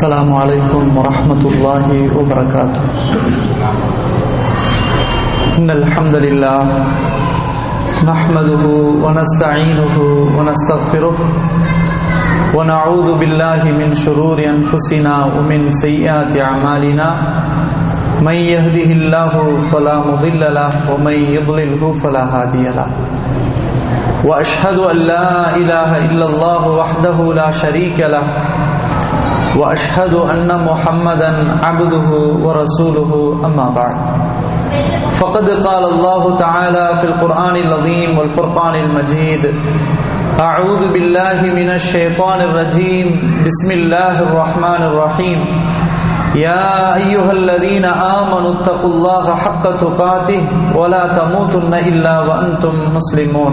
السلام عليكم ورحمة الله وبركاته إن الحمد لله نحمده ونستعينه ونستغفره ونعوذ بالله من شرور أنفسنا ومن سيئات أعمالنا من يهده الله فلا مضل له ومن يضلله فلا هادي له۔ وأشهد أن لا إله إلا الله وحده لا شريك له۔ واشهد ان محمدا عبده ورسوله اما بعد. فقد قال الله تعالى في القران العظيم والفرقان المجيد اعوذ بالله من الشيطان الرجيم، بسم الله الرحمن الرحيم. يا ايها الذين امنوا اتقوا الله حق تقاته ولا تموتن الا وانتم مسلمون.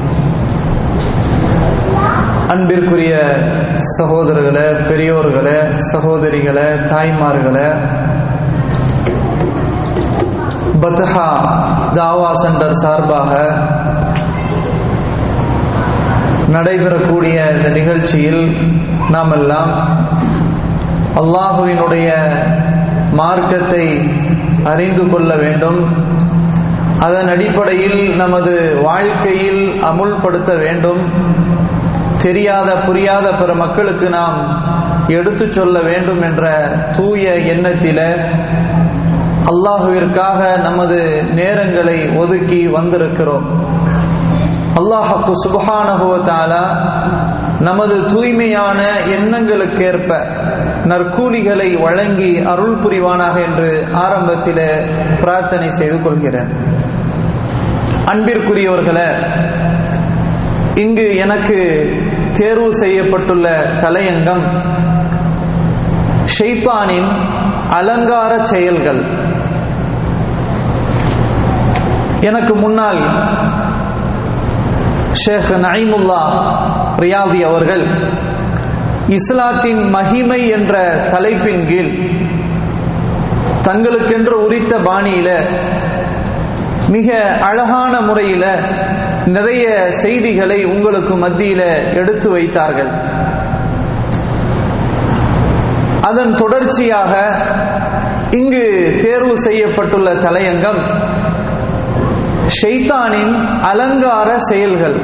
அன்பிற்குரிய சகோதரர்களே பெரியோர்களே சகோதரிகளே தாய்மார்களே பத்ஹா தாவா சென்டர் சார்பாக நடைபெறக்கூடிய இந்த நிகழ்ச்சியில் நாம் எல்லாம் அல்லாஹுவினுடைய மார்க்கத்தை அறிந்து கொள்ள வேண்டும். அதன் அடிப்படையில் நமது வாழ்க்கையில் அமுல்படுத்த வேண்டும். தெரியாத புரியாத பிற மக்களுக்கு நாம் எடுத்து சொல்ல வேண்டும் என்ற தூய எண்ணத்தில அல்லாஹுவிற்காக நமது நேரங்களை ஒதுக்கி வந்திருக்கிறோம். அல்லாஹு சுபஹானஹுவத்தால நமது தூய்மையான எண்ணங்களுக்கேற்ப நற்கூலிகளை வழங்கி அருள் புரிவானாக என்று ஆரம்பத்தில் பிரார்த்தனை செய்து கொள்கிறேன். அன்பிற்குரியவர்களே இங்கு எனக்கு தேர்வு செய்யப்பட்டுள்ள தலையங்கம் ஷெய்தானின் அலங்கார செயல்கள். எனக்கு முன்னால் ஷேக் நைமுல்லா ரியாதி அவர்கள் இஸ்லாத்தின் மகிமை என்ற தலைப்பின் கீழ் தங்களுக்கென்று உரித்த பாணியில மிக அழகான முறையில நிறைய செய்திகளை உங்களுக்கு மத்தியில எடுத்து வைத்தார்கள். அதன் தொடர்ச்சியாக இங்கு தேர்வு செய்யப்பட்டுள்ள தலையங்கம் ஷைத்தானின் அலங்கார செயல்கள்.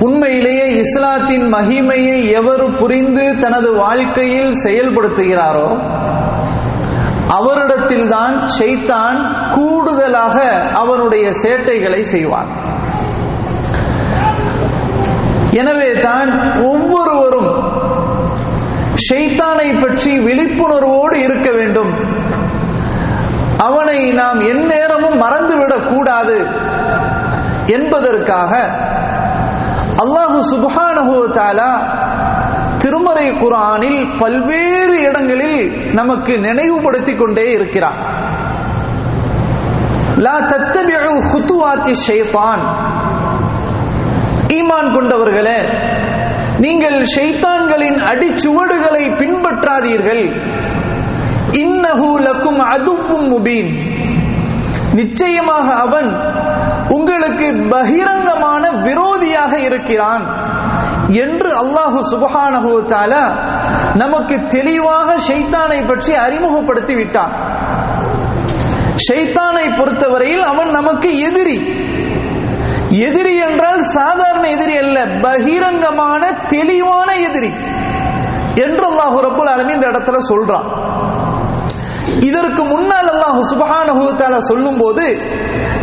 உண்மையிலேயே இஸ்லாத்தின் மகிமையை எவர் புரிந்து தனது வாழ்க்கையில் செயல்படுத்துகிறாரோ அவரிடத்தில்தான் ஷைத்தான் கூடுதலாக அவனுடைய சேட்டைகளை செய்வான். எனவே தான் ஒவ்வொருவரும் ஷைத்தானை பற்றி விழிப்புணர்வோடு இருக்க வேண்டும். அவனை நாம் எந்நேரமும் மறந்துவிடக் கூடாது என்பதற்காக அல்லாஹு சுபஹானஹு தாலா திருமறை குரானில் பல்வேறு இடங்களில் நமக்கு நினைவுபடுத்திக் கொண்டே இருக்கிறார் லா தத்தபிஉ ஹுத்துவாத்தி ஷைத்தான். ஈமான் கொண்டவர்களே நீங்கள் ஷைத்தான்களின் அடிச்சுவடுகளை பின்பற்றாதீர்கள். இன்னஹு லக்கும் அதுவும் முபீன். நிச்சயமாக அவன் உங்களுக்கு பகிரங்கமான விரோதியாக இருக்கிறான். என்று அல்லாஹு சுபஹானகுவத்தால நமக்கு தெளிவாக ஷைத்தானை பற்றி அறிமுகப்படுத்தி விட்டான். ஷைத்தானை பொறுத்தவரையில் அவன் நமக்கு எதிரி. எதிரி என்றால் சாதாரண எதிரி அல்ல பகிரங்கமான தெளிவான எதிரி என்று அல்லாஹு ரபுல் அலமி இந்த இடத்துல சொல்றான். இதற்கு முன்னால் அல்லாஹு சுபஹானஹு தாலா சொல்லும் போது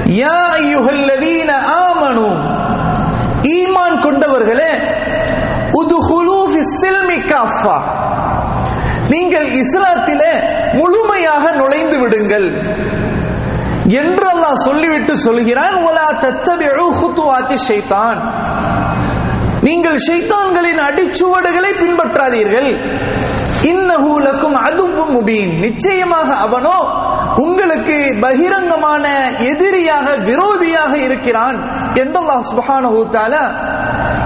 யா ஐயுஹல்லதீன ஆமனு. ஈமான் கொண்டவர்களே நீங்கள் இஸ்லாத்திலே முழுமையாக நுழைந்து விடுங்கள். என்று அல்லாஹ் சொல்லிவிட்டு சொல்கிறான் ஷைத்தான். நீங்கள் ஷைத்தான்களின் அடிச்சுவடுகளை பின்பற்றாதீர்கள். இன்னஹூலக்கும் அதுவும் முபீன். நிச்சயமாக அவனோ உங்களுக்கு பகிரங்கமான எதிரியாக விரோதியாக இருக்கிறான். என்று அல்லாஹ் சுப்ஹானஹு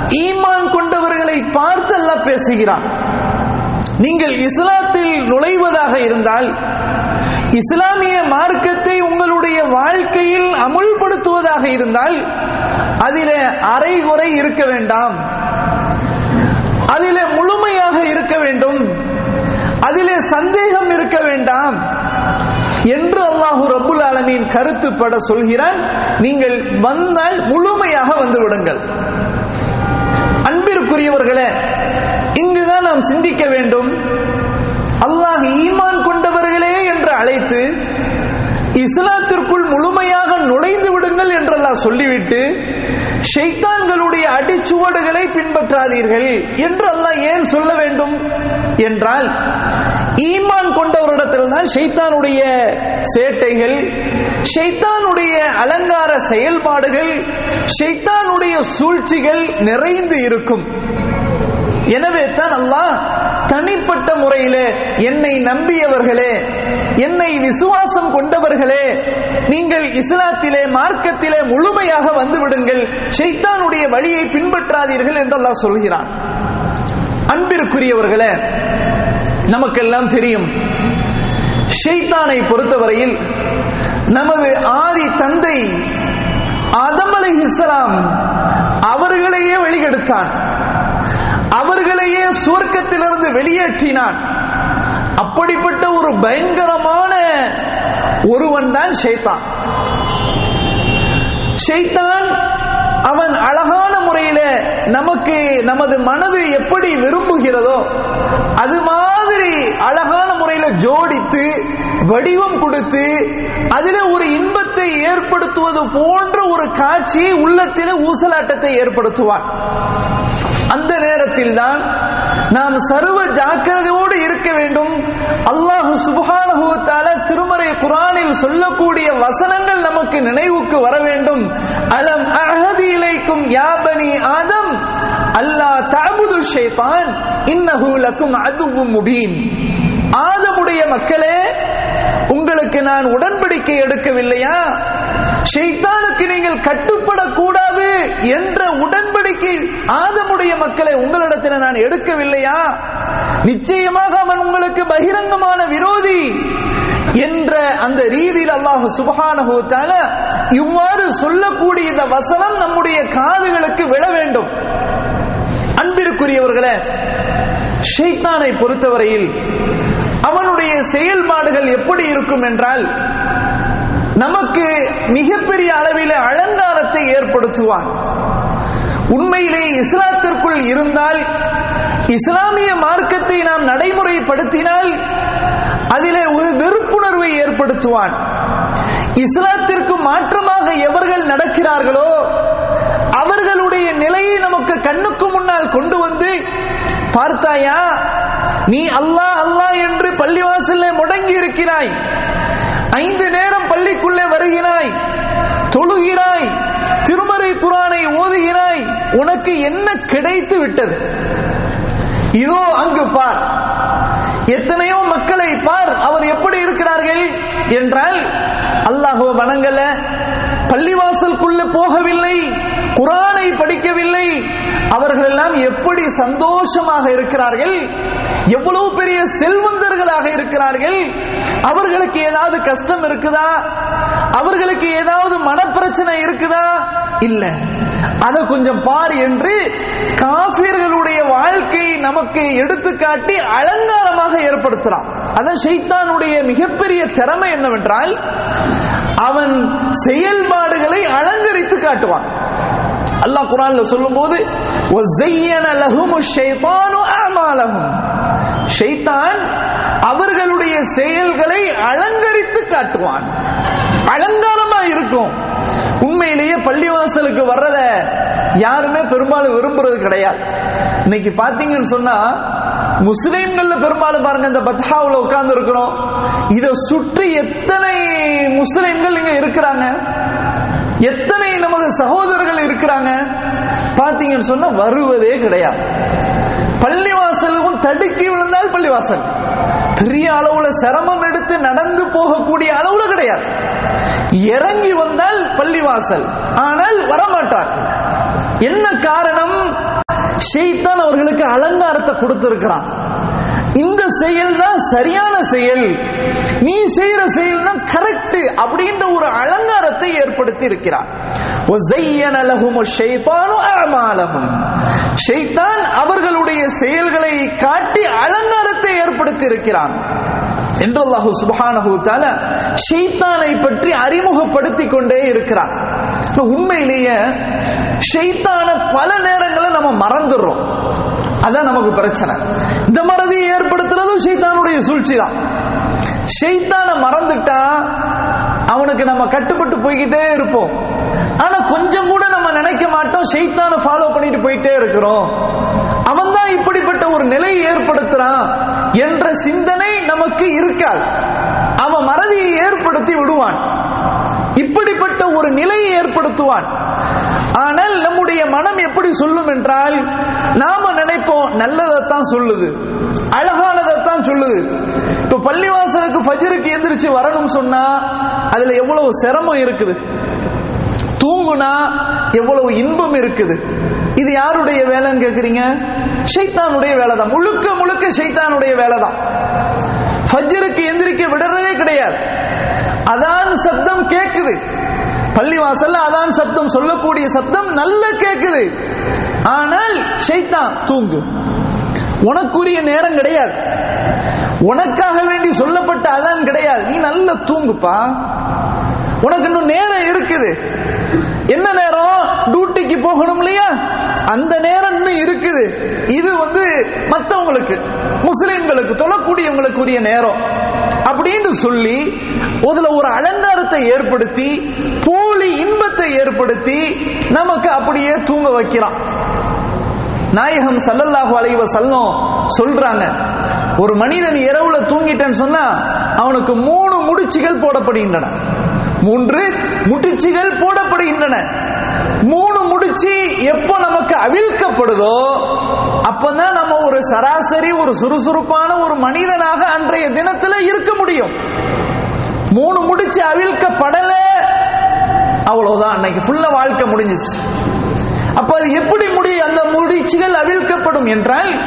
ஈமான் கொண்டவர்களை பார்த்து அல்ல பேசுகிறான். நீங்கள் இஸ்லாத்தில் நுழைவதாக இருந்தால் இஸ்லாமிய மார்க்கத்தை உங்களுடைய வாழ்க்கையில் அமுல்படுத்துவதாக இருந்தால் அதிலே அரைகுறை இருக்க வேண்டாம். அதிலே முழுமையாக இருக்க வேண்டும். அதிலே சந்தேகம் இருக்க வேண்டாம். என்று அல்லாஹு ரபுல் ஆலமீன் கருத்துப்பட சொல்கிறான். நீங்கள் வந்தால் முழுமையாக வந்து விடுங்கள் அன்பிற்குரியவர்களே இங்குதான் நாம் சிந்திக்க வேண்டும். அல்லாஹ் ஈமான் கொண்டவர்களே என்று அழைத்து இஸ்லாத்திற்குள் முழுமையாக நுழைந்து விடுங்கள் என்றெல்லாம் சொல்லிவிட்டு ஷைத்தான்களுடைய அடிச்சுவடுகளை பின்பற்றாதீர்கள் என்று அல்லாஹ் ஏன் சொல்ல வேண்டும் என்றால் ஈமான் கொண்டவரிடத்தில் தான் ஷைத்தானுடைய சேட்டைகள் ஷைத்தானுடைய அலங்கார செயல்பாடுகள் ஷைத்தானுடைய சூழ்ச்சிகள் நிறைந்து இருக்கும். எனவே தான் அல்லாஹ் தனிப்பட்ட முறையிலே என்னை நம்பியவர்களே என்னை விசுவாசம் கொண்டவர்களே நீங்கள் இஸ்லாத்திலே மார்க்கத்திலே முழுமையாக வந்துவிடுங்கள் ஷைத்தானுடைய வழியை பின்பற்றாதீர்கள் என்று அல்லாஹ் சொல்கிறான். அன்பிற்குரியவர்களே நமக்கெல்லாம் தெரியும் ஷைத்தானை பொறுத்தவரையில் நமது ஆதி தந்தை அதமலை இஸ்லாம் அவர்களையே வெளியெடுத்தான் அவர்களையே சுவர்க்கத்திலிருந்து வெளியேற்றினான். அப்படிப்பட்ட ஒரு பயங்கரமான ஒருவன் தான் ஷைத்தான். ஷைத்தான் அவன் அழகான முறையில நமக்கு நமது மனது எப்படி விரும்புகிறதோ அது மாதிரி அழகான முறையில ஜோடித்து வடிவம் கொடுத்து அதில் ஒரு இன்பத்தை ஏற்படுத்துவது போன்ற ஒரு காட்சியை உள்ளத்தில ஊசலாட்டத்தை ஏற்படுத்துவான் அந்த நேரத்தில் தான் நாம் சர்வ ஜாக்கிரதையோடு இருக்க வேண்டும். அல்லாஹு சுப்ஹானஹு திருமறை குரானில் சொல்லக்கூடிய வசனங்கள் நமக்கு நினைவுக்கு வர வேண்டும். அலம் அகதி இலைக்கும் யாபனி ஆதம் அல்லாஹ் தஅபுது ஷைத்தான் இன்னகுலக்கும் அதுவும் முபீன். ஆதமுடைய மக்களே உங்களுக்கு நான் உடன்படிக்கை எடுக்கவில்லையா? ஷைத்தானுக்கு நீங்கள் கட்டுப்படக்கூடாது என்ற உடன்படிக்கை ஆதமுடைய மக்களை உங்களிடத்தில் நான் எடுக்கவில்லையா? நிச்சயமாக அவன் உங்களுக்கு பகிரங்கமான விரோதி என்ற அந்த ரீதியில் அல்லாஹு சுபஹானஹு இவ்வாறு சொல்லக்கூடிய இந்த வசனம் நம்முடைய காதுகளுக்கு விழ வேண்டும். அன்பிற்குரியவர்களே ஷைத்தானை பொறுத்தவரையில் அவனுடைய செயல்பாடுகள் எப்படி இருக்கும் என்றால் நமக்கு மிகப்பெரிய அளவில் அலங்காரத்தை ஏற்படுத்துவான். உண்மையிலே இஸ்லாத்திற்குள் இருந்தால் இஸ்லாமிய மார்க்கத்தை நாம் நடைமுறைப்படுத்தினால் அதிலே ஒரு வெறுப்புணர்வை ஏற்படுத்துவான். இஸ்லாத்திற்கு மாற்றமாக எவர்கள் நடக்கிறார்களோ அவர்களுடைய நிலையை நமக்கு கண்ணுக்கு முன்னால் கொண்டு வந்து பார்த்தாயா நீ அல்லாஹ் அல்லாஹ் என்று பள்ளிவாசல்ல முடங்கி இருக்கிறாய். ஐந்து நேரம் பள்ளிக்குள்ளே வருகிறாய். தொழுகிறாய். திருமறை குரானை ஓதுகிறாய். உனக்கு என்ன கிடைத்து விட்டது? இதோ அங்கு பார். எத்தனையோ மக்களை பார். அவர் எப்படி இருக்கிறார்கள் என்றால் அல்லாஹுவ வணங்கல பள்ளிவாசலுக்குள்ள போகவில்லை குரானை படிக்கவில்லை. அவர்கள் எல்லாம் எப்படி சந்தோஷமாக இருக்கிறார்கள்? எவ்வளவு பெரிய செல்வந்தர்களாக இருக்கிறார்கள்? அவர்களுக்கு ஏதாவது கஷ்டம் இருக்குதா? அவர்களுக்கு ஏதாவது மனப்பிரச்சனை இருக்குதா? இல்ல. அதை கொஞ்சம் பார் என்று காபிர்களுடைய வாழ்க்கையை நமக்கு எடுத்துக்காட்டி அலங்காரமாக ஏற்படுத்தலாம். அதான் ஷைத்தானுடைய மிகப்பெரிய திறமை என்னவென்றால் அவன் செயல்பாடுகளை அலங்கரித்து காட்டுவான். அல்லாஹ் குரான்ல சொல்லும் போது ஷைத்தான் அவர்களுடைய செயல்களை அலங்கரித்து காட்டுவான். அலங்காரமா இருக்கும். உண்மையிலேயே பள்ளிவாசலுக்கு வர்றத யாருமே பெரும்பாலும் விரும்புறது கிடையாது. இன்னைக்கு பாத்தீங்கன்னு சொன்னா முஸ்லிம்கள்ல பெரும்பாலும் பாருங்க இந்த பத்ஹாவில் உட்கார்ந்து இருக்கிறோம் இதை சுற்றி எத்தனை முஸ்லிம்கள் இங்க இருக்கிறாங்க? எத்தனை நமது சகோதரர்கள் இருக்கிறாங்க? பாத்தீங்கன்னு சொன்னா வருவதே கிடையாது. பள்ளிவாசல் தடுக்கி விழுந்தால் பள்ளிவாசல். பெரிய அளவுல சிரமம் எடுத்து நடந்து போகக்கூடிய அளவுல கிடையாது. இறங்கி வந்தால் பள்ளிவாசல். ஆனால் வரமாட்டார் என்ன காரணம்? ஷெய்தான் அவர்களுக்கு அலங்காரத்தை கொடுத்திருக்கிறான். இந்த செயல் தான் சரியான செயல். நீ செய்யற செயல் தான் கரெக்ட் அப்படின்ற ஒரு அலங்காரத்தை ஏற்படுத்தி இருக்கிறான். ஷைத்தான் அவர்களுடைய செயல்களை காட்டி அலங்காரத்தை ஏற்படுத்தி இருக்கிறான் என்று அல்லாஹு சுபஹானஹு தால ஷைத்தானை பற்றி அறிமுகப்படுத்தி கொண்டே இருக்கிறான். உண்மையிலேயே ஷைத்தான பல நேரங்களில் நம்ம மறந்துடுறோம். அதான் நமக்கு பிரச்சனை. இந்த மறதியை ஏற்படுத்துறதும் ஷைத்தானுடைய சூழ்ச்சி தான் ஷைத்தான மறந்துட்டா அவனுக்கு நம்ம கட்டுப்பட்டு போய்கிட்டே இருப்போம். ஆனா கொஞ்சம் கூட நம்ம நினைக்க மாட்டோம். ஷைத்தான ஃபாலோ பண்ணிட்டு போயிட்டே இருக்கிறோம். அவன் தான் இப்படிப்பட்ட ஒரு நிலையை ஏற்படுத்துறான் என்ற சிந்தனை நமக்கு இருக்காது. அவன் மறதியை ஏற்படுத்தி விடுவான். இப்படிப்பட்ட ஒரு நிலையை ஏற்படுத்துவான். ஆனால் நம்முடைய மனம் எப்படி சொல்லும் என்றால் நாம நினைப்போம் நல்லதைத்தான் சொல்லுது. அழகானதைத்தான் சொல்லுது. இப்ப பள்ளிவாசலுக்கு ஃபஜருக்கு எந்திரிச்சு வரணும் சொன்னா அதுல எவ்வளவு சிரமம் இருக்குது. தூங்குனா எவ்வளவு இன்பம் இருக்குது. இது யாருடைய வேலைன்னு கேக்குறீங்க? ஷைத்தானுடைய வேலை தான் முழுக்க முழுக்க ஷைத்தானுடைய வேலை தான் ஃபஜ்ருக்கு எந்திரிக்க விடுறதே கிடையாது. அதான் சப்தம் கேக்குது. பள்ளிவாசல்ல அதான் சப்தம் சொல்லக்கூடிய சப்தம் நல்ல கேக்குது. ஆனால் ஷைத்தான் தூங்கு. உனக்குரிய நேரம் கிடையாது. உனக்காக வேண்டி சொல்லப்பட்ட அதான் கிடையாது. நீ நல்ல தூங்குப்பா. உனக்கு இன்னும் நேரம் இருக்குது. என்ன நேரம்? டியூட்டிக்கு போகணும் இல்லையா? அந்த நேரம் இன்னும் இருக்குது. இது வந்து மற்றவங்களுக்கு முஸ்லிம்களுக்கு தொழக்கூடியவங்களுக்குரிய நேரம். அப்படின்னு சொல்லி அதுல ஒரு அலங்காரத்தை ஏற்படுத்தி போலி இன்பத்தை ஏற்படுத்தி நமக்கு அப்படியே தூங்க வைக்கிறான் நாயகம் சல்லல்லாஹு அலைவ சல்லம் சொல்றாங்க ஒரு மனிதன் இரவுல தூங்கிட்டேன்னு சொன்னா அவனுக்கு மூணு முடிச்சுகள் போடப்படுகின்றன. மூன்று முடிச்சுகள் போடப்படுகின்றன. மூணு முடிச்சு எப்போ நமக்கு அவிழ்க்கப்படுதோ அப்பதான் நம்ம ஒரு சராசரி ஒரு சுறுசுறுப்பான ஒரு மனிதனாக அன்றைய தினத்துல இருக்க முடியும். மூணு முடிச்சு அவிழ்க்கப்படல அவ்வளவுதான். அன்னைக்கு ஃபுல்லா வாழ்க்கை முடிஞ்சிச்சு. அப்ப அது எப்படி முடி அந்த முடிச்சுகள் அவிழ்க்கப்படும் என்றால்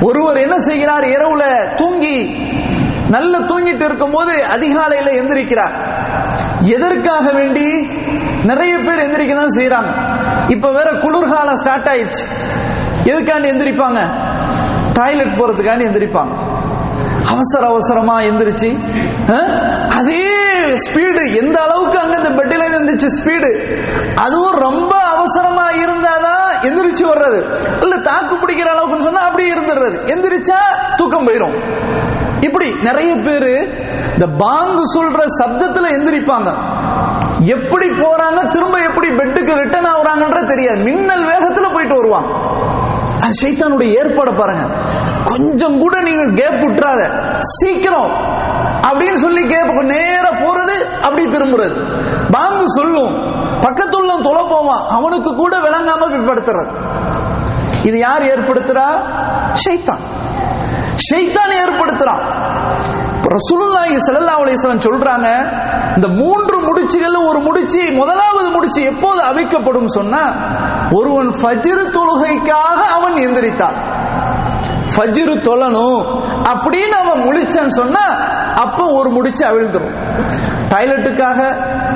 ஒருவர் என்ன செய்கிறார்? இரவுல தூங்கி நல்ல தூங்கிட்டு இருக்கும் போது அதிகாலையில எந்திரிக்கிறார். எதற்காக வேண்டி? நிறைய பேர் எந்திரிக்க தான் செய்யறாங்க இப்ப வேற குளிர்காலம் ஸ்டார்ட் ஆயிடுச்சு. எதுக்காண்டி எந்திரிப்பாங்க? டாய்லெட் போறதுக்காண்டி எந்திரிப்பாங்க. அவசர அவசரமா எந்திரிச்சு அதே ஸ்பீடு எந்த அளவுக்கு அங்க இந்த பெட்டில இருந்துச்சு ஸ்பீடு அதுவும் ரொம்ப அவசரமா இருந்தாதான் எந்திரிச்சு வர்றது. இல்ல தாக்கு பிடிக்கிற அளவுக்குன்னு சொன்னா அப்படியே இருந்துடுறது. எந்திரிச்சா தூக்கம் போயிரும். இப்படி நிறைய பேரு இந்த பாங்கு சொல்ற சப்தத்துல எந்திரிப்பாங்க. எப்படி போறாங்க திரும்ப எப்படி பெட்டுக்கு ரிட்டர்ன் ஆகுறாங்கன்ற தெரியாது. மின்னல் வேகத்துல போயிட்டு வருவாங்க அது சைத்தானுடைய ஏற்பாடு பாருங்க. கொஞ்சம் கூட நீங்க கேப் விட்டுறாத. சீக்கிரம். அப்படின்னு சொல்லி கேப் நேர போறது அப்படி திரும்புறது. பாங்கு சொல்லும். பக்கத்துள்ள தொலை போவான். அவனுக்கு கூட விளங்காம பிற்படுத்துறது இது யார் ஏற்படுத்துறா? ஷைத்தான் ஷைத்தான் ஏற்படுத்துறான். ரசூலுல்லாஹி ஸல்லல்லாஹு அலைஹி வஸல்லம் சொல்றாங்க இந்த மூன்று முடிச்சுகள்ல ஒரு முடிச்சு முதலாவது முடிச்சு எப்போது அவிக்கப்படும் சொன்னா ஒருவன் ஃபஜ்ர் தொழுகைக்காக அவன் எந்திரித்தான். ஃபஜ்ர் தொழணும் அப்படின்னு அவன் முழிச்சான்னு சொன்னா அப்போ ஒரு முடிச்சு அவிழ்ந்துடும் டாய்லெட்டுக்காக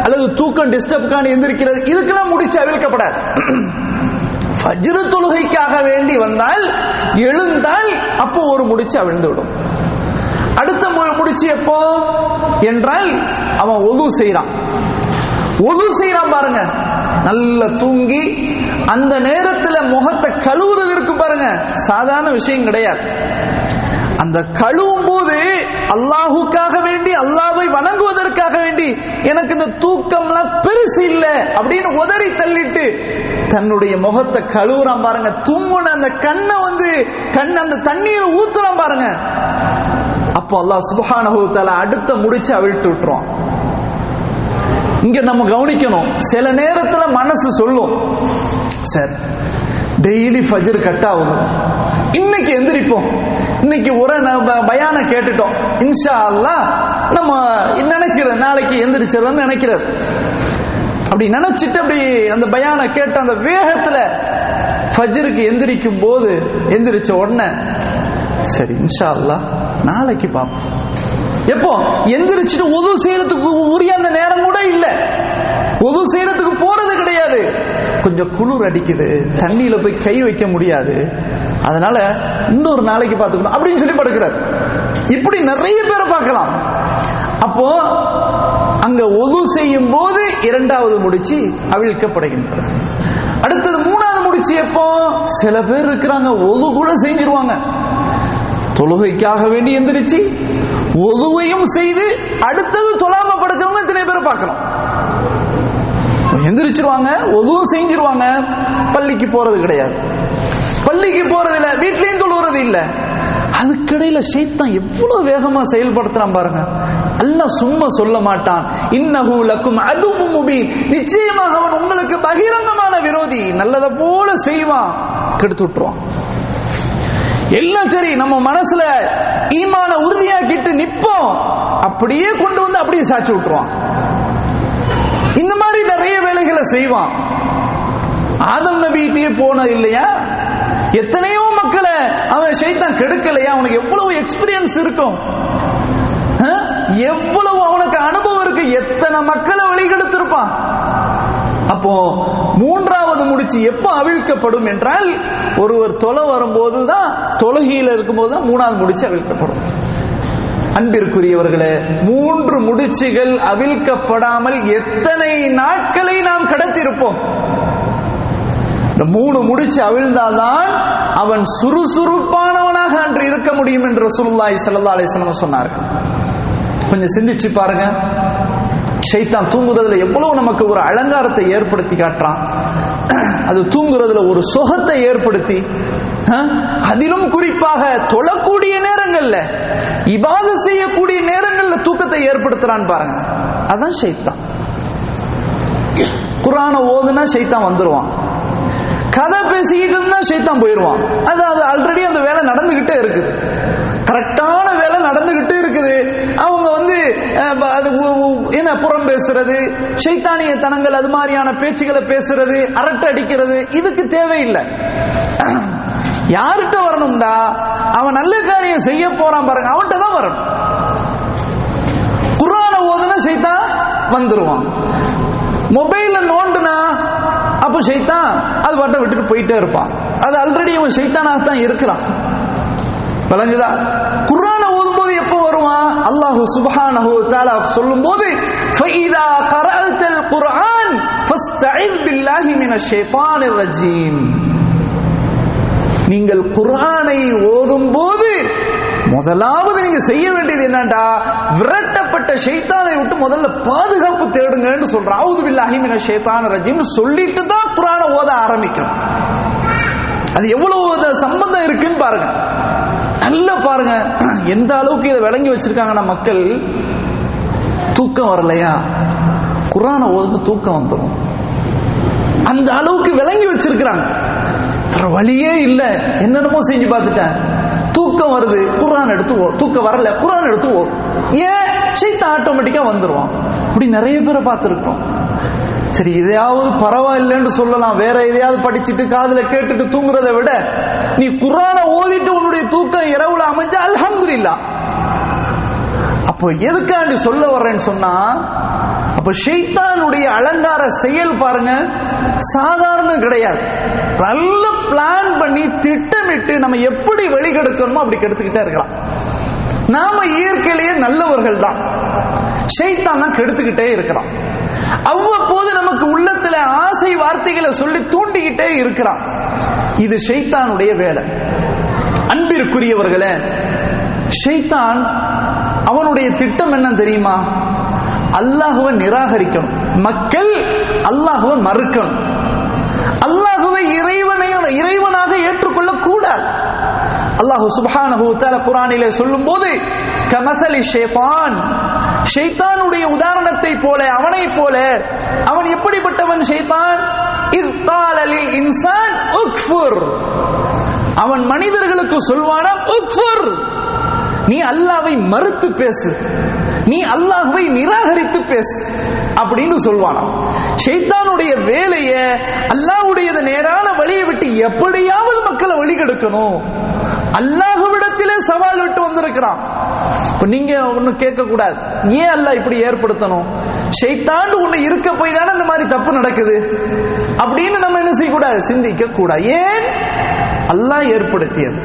அல்லது தூக்கம் டிஸ்டர்ப்கான எந்திரிக்கிறது இதுக்கெல்லாம் முடிச்சு அவிழ்க்கப்படாது. ஃபஜ்ர் தொழுகைக்காக வேண்டி வந்தால் எழுந்தால் அப்போ ஒரு முடிச்சு அவிழ்ந்து விடும் அடுத்த முடிச்சு எப்போ? என்றால் அவன் ஒது செய்யறான் ஒது செய்யறான் பாருங்க. நல்ல தூங்கி அந்த நேரத்துல முகத்தை கழுவுறதற்கு பாருங்க. சாதாரண விஷயம் கிடையாது. அந்த கழுவும் போது அல்லாஹுக்காக வேண்டி அல்லாவை வணங்குவதற்காக வேண்டி எனக்கு இந்த தூக்கம்லாம் பெருசு இல்லை அப்படின்னு உதறி தள்ளிட்டு தன்னுடைய முகத்தை கழுவுறான் பாருங்க. தும்முன அந்த கண்ணை வந்து கண் அந்த தண்ணீரை ஊத்துறான் பாருங்க. அப்போ அல்லாஹ் சுப்ஹானஹு அடுத்த முடிச்சு அவிழ்த்து விட்டுருவான் இங்க நம்ம கவனிக்கணும். சில நேரத்துல மனசு சொல்லும். சார் டெய்லி ஃபஜர் கட் ஆகுது. இன்னைக்கு எந்திரிப்போம். இன்னைக்கு ஒரு ந- பயான கேட்டுட்டோம். இன்ஷா அல்லாஹ் நம்ம நினைச்சுக்கிறது நாளைக்கு எந்திரிச்சிடறோம்னு நினைக்கிறது அப்படி நினைச்சிட்டு அப்படி அந்த பயான கேட்ட அந்த வேகத்துல ஃபஜ்ருக்கு எந்திரிக்கும் போது எந்திரிச்ச உடனே சரி இன்ஷா அல்லாஹ் நாளைக்கு பார்ப்போம் எப்போ? எந்திரிச்சிட்டு உது செய்யறதுக்கு உரிய அந்த நேரம் கூட இல்ல. உது செய்யறதுக்கு போறது கிடையாது. கொஞ்சம் குளிர் அடிக்குது. தண்ணியில போய் கை வைக்க முடியாது. அதனால இன்னொரு நாளைக்கு பார்த்துக்கணும் அப்படின்னு சொல்லி படுக்கிறார். இப்படி நிறைய பேரை பார்க்கலாம். அப்போ அங்க ஒது செய்யும் போது இரண்டாவது முடிச்சு அவிழ்க்கப்படுகின்றது. அடுத்தது மூணாவது முடிச்சு எப்போ? சில பேர் இருக்கிறாங்க ஒது கூட செஞ்சிருவாங்க. தொழுகைக்காக வேண்டி எந்திரிச்சு ஒதுவையும் செய்து அடுத்தது தொழாம படுக்கிறவங்க இத்தனை பேர் பார்க்கலாம் எந்திரிச்சிருவாங்க ஒதுவும் செஞ்சிருவாங்க. பள்ளிக்கு போறது கிடையாது. பள்ளிக்கு போறது இல்ல வீட்லயும் தொழுவது இல்ல. அதுக்கிடையில சைத்தான் எவ்வளவு வேகமா செயல்படுத்துறான் பாருங்க. அல்லாஹ் சும்மா சொல்ல மாட்டான். இன்னஹு லக்கும் அதுவும் முபீன். நிச்சயமாக அவன் உங்களுக்கு பகிரங்கமான விரோதி. நல்லதை போல செய்வான். கெடுத்து விட்டுருவான். எல்லாம் சரி நம்ம மனசுல ஈமான உறுதியாக்கிட்டு நிப்போம். அப்படியே கொண்டு வந்து அப்படியே சாட்சி விட்டுருவான் இந்த மாதிரி நிறைய வேலைகளை செய்வான். ஆதம் நபிகிட்டே போனது இல்லையா? எத்தனையோ மக்களை அவன் சைத்தான் கெடுக்கலையா? அவனுக்கு எவ்வளவு எக்ஸ்பீரியன்ஸ் இருக்கும். எவ்வளவு அவனுக்கு அனுபவம் இருக்கு? எத்தனை மக்களை வழிகெடுத்திருப்பான்? அப்போ மூன்றாவது முடிச்சு எப்ப அவிழ்க்கப்படும் என்றால் ஒருவர் தொலை வரும்போது தான் தொழுகையில் இருக்கும்போது தான் மூணாவது முடிச்சு அவிழ்க்கப்படும். அன்பிற்குரியவர்களே மூன்று முடிச்சுகள் அவிழ்க்கப்படாமல் எத்தனை நாட்களை நாம் கடத்திருப்போம் இந்த மூணு முடிச்சு அவிழ்ந்தால்தான் அவன் சுறுசுறுப்பானவனாக அன்று இருக்க முடியும் என்று ரசூலுல்லாஹி ஸல்லல்லாஹு அலைஹி வஸல்லம் சொன்னார்கள். கொஞ்சம் சிந்திச்சு பாருங்க. சைத்தான் தூங்குறதுல எவ்வளவு நமக்கு ஒரு அலங்காரத்தை ஏற்படுத்தி காட்டுறான்? அது தூங்குறதுல ஒரு சுகத்தை ஏற்படுத்தி அதிலும் குறிப்பாக தொழக்கூடிய நேரங்கள்ல இபாது செய்யக்கூடிய நேரங்கள்ல தூக்கத்தை ஏற்படுத்துறான்னு பாருங்க. அதான் சைத்தான் குரான ஓதுனா சைத்தான் வந்துருவான். கதை பேசிக்கிட்டு இருந்தா ஷைத்தான் போயிடுவான் அது அது ஆல்ரெடி அந்த வேலை நடந்துகிட்டே இருக்குது. கரெக்டான வேலை நடந்துகிட்டு இருக்குது. அவங்க வந்து அது என்ன புறம் பேசுறது? சைத்தானிய தனங்கள் அது மாதிரியான பேச்சுகளை பேசுறது அரட்டை அடிக்கிறது இதுக்கு தேவையில்லை. யார்கிட்ட வரணும்டா? அவன் நல்ல காரியம் செய்ய போறான் பாருங்க அவன்கிட்ட தான் வரணும். குரான ஓதுனா ஷைத்தான் வந்துருவான். மொபைல நோண்டுனா அப்ப சைத்தான் அது பாட்டை விட்டுட்டு போயிட்டே இருப்பான். அது ஆல்ரெடி அவன் ஷைத்தானாக தான் இருக்கிறான். விளங்குதா? குர்ஆனை எப்போ அல்லாஹு அல்லாஹ் சுப்ஹானஹு தஆலா சொல்லும்போது ஃபைதா கரஅத்தல் குர்ஆன் பில்லாஹி மினஷ் ஷைத்தானிர் ரஜீம். நீங்கள் குர்ஆனை முதலாவது நீங்க செய்ய வேண்டியது என்னண்டா? விரட்டப்பட்ட ஷைத்தானை விட்டு முதல்ல பாதுகாப்பு தேடுங்கன்னு சொல்ற. அவுது பில்லாஹி மின ஷைத்தான ரஜிம் சொல்லிட்டு தான் குரான ஓத ஆரம்பிக்கணும். அது எவ்வளவு சம்பந்தம் இருக்குன்னு பாருங்க. நல்லா பாருங்க. எந்த அளவுக்கு இதை விளங்கி வச்சிருக்காங்கன்னா மக்கள். தூக்கம் வரலையா? குரான ஓதுக்கு தூக்கம் வந்துடும். அந்த அளவுக்கு விளங்கி வச்சிருக்கிறாங்க. வழியே இல்ல. என்னென்னமோ செஞ்சு பார்த்துட்டேன். தூக்கம் வருது. குரான் எடுத்து ஓ தூக்கம் வரல. குரான் எடுத்து ஓ ஏன்? சைத்த ஆட்டோமேட்டிக்கா வந்துருவான். இப்படி நிறைய பேரை பார்த்துருக்கோம் சரி இதையாவது பரவாயில்லைன்னு சொல்லலாம். வேற எதையாவது படிச்சுட்டு காதுல கேட்டுட்டு தூங்குறதை விட நீ குரானை ஓதிட்டு உன்னுடைய தூக்கம் இரவுல அமைஞ்சா அல்ஹம்துலில்லாஹ். அப்போ எதுக்காண்டி சொல்ல வர்றேன்னு சொன்னா அப்ப ஷைத்தானுடைய அலங்கார செயல் பாருங்க சாதாரணம் கிடையாது. நல்ல பிளான் பண்ணி திட்டமிட்டு நம்ம எப்படி வெளிக்கெடுக்கணுமோ அப்படி கெடுத்துக்கிட்டே இருக்கலாம். நாம இயற்கையிலேயே நல்லவர்கள் தான். ஷெய்தான் தான் கெடுத்துக்கிட்டே இருக்கிறான். அவ்வப்போது நமக்கு உள்ளத்துல ஆசை வார்த்தைகளை சொல்லி தூண்டிக்கிட்டே இருக்கிறான். இது ஷைத்தானுடைய வேலை. அன்பிற்குரியவர்களே ஷைத்தான் அவனுடைய திட்டம் என்ன தெரியுமா? அல்லாஹுவை நிராகரிக்கணும். மக்கள் அல்லாஹுவை மறுக்கணும். அல்லாஹுவை இறைவனை இறைவனாக ஏற்றுக்கொள்ள கூடாது அல்லாஹு சுப்ஹானஹு தஆலா குர்ஆனிலே சொல்லும்போது கமசலி ஷைத்தான். ஷைத்தானுடைய உதாரணத்தை போல அவனை போல அவன் எப்படிப்பட்டவன் ஷைத்தான்? இன்சான் உக்ஃபுர் அவன் மனிதர்களுக்கு சொல்வானா உக்ஃபுர் நீ அல்லாவை மறுத்து பேசு. நீ அல்லாஹுவை நிராகரித்து பேசு அப்படின்னு சொல்வானாம் ஷைத்தானுடைய வேலைய அல்லாஹ்வுடையது நேரான வழியை விட்டு எப்படியாவது மக்களை வழி கெடுக்கணும் அல்லாஹுவிடத்திலே சவால் விட்டு வந்திருக்கிறான். இப்ப நீங்க ஒண்ணு கேட்க கூடாது ஏன் அல்லாஹ் இப்படி ஏற்படுத்தணும்? ஷைத்தாண்டு ஒண்ணு இருக்க போய் தானே இந்த மாதிரி தப்பு நடக்குது? அப்படின்னு நம்ம என்ன செய்யக்கூடாது? சிந்திக்க கூடாது ஏன்? அல்லாஹ் ஏற்படுத்தியது.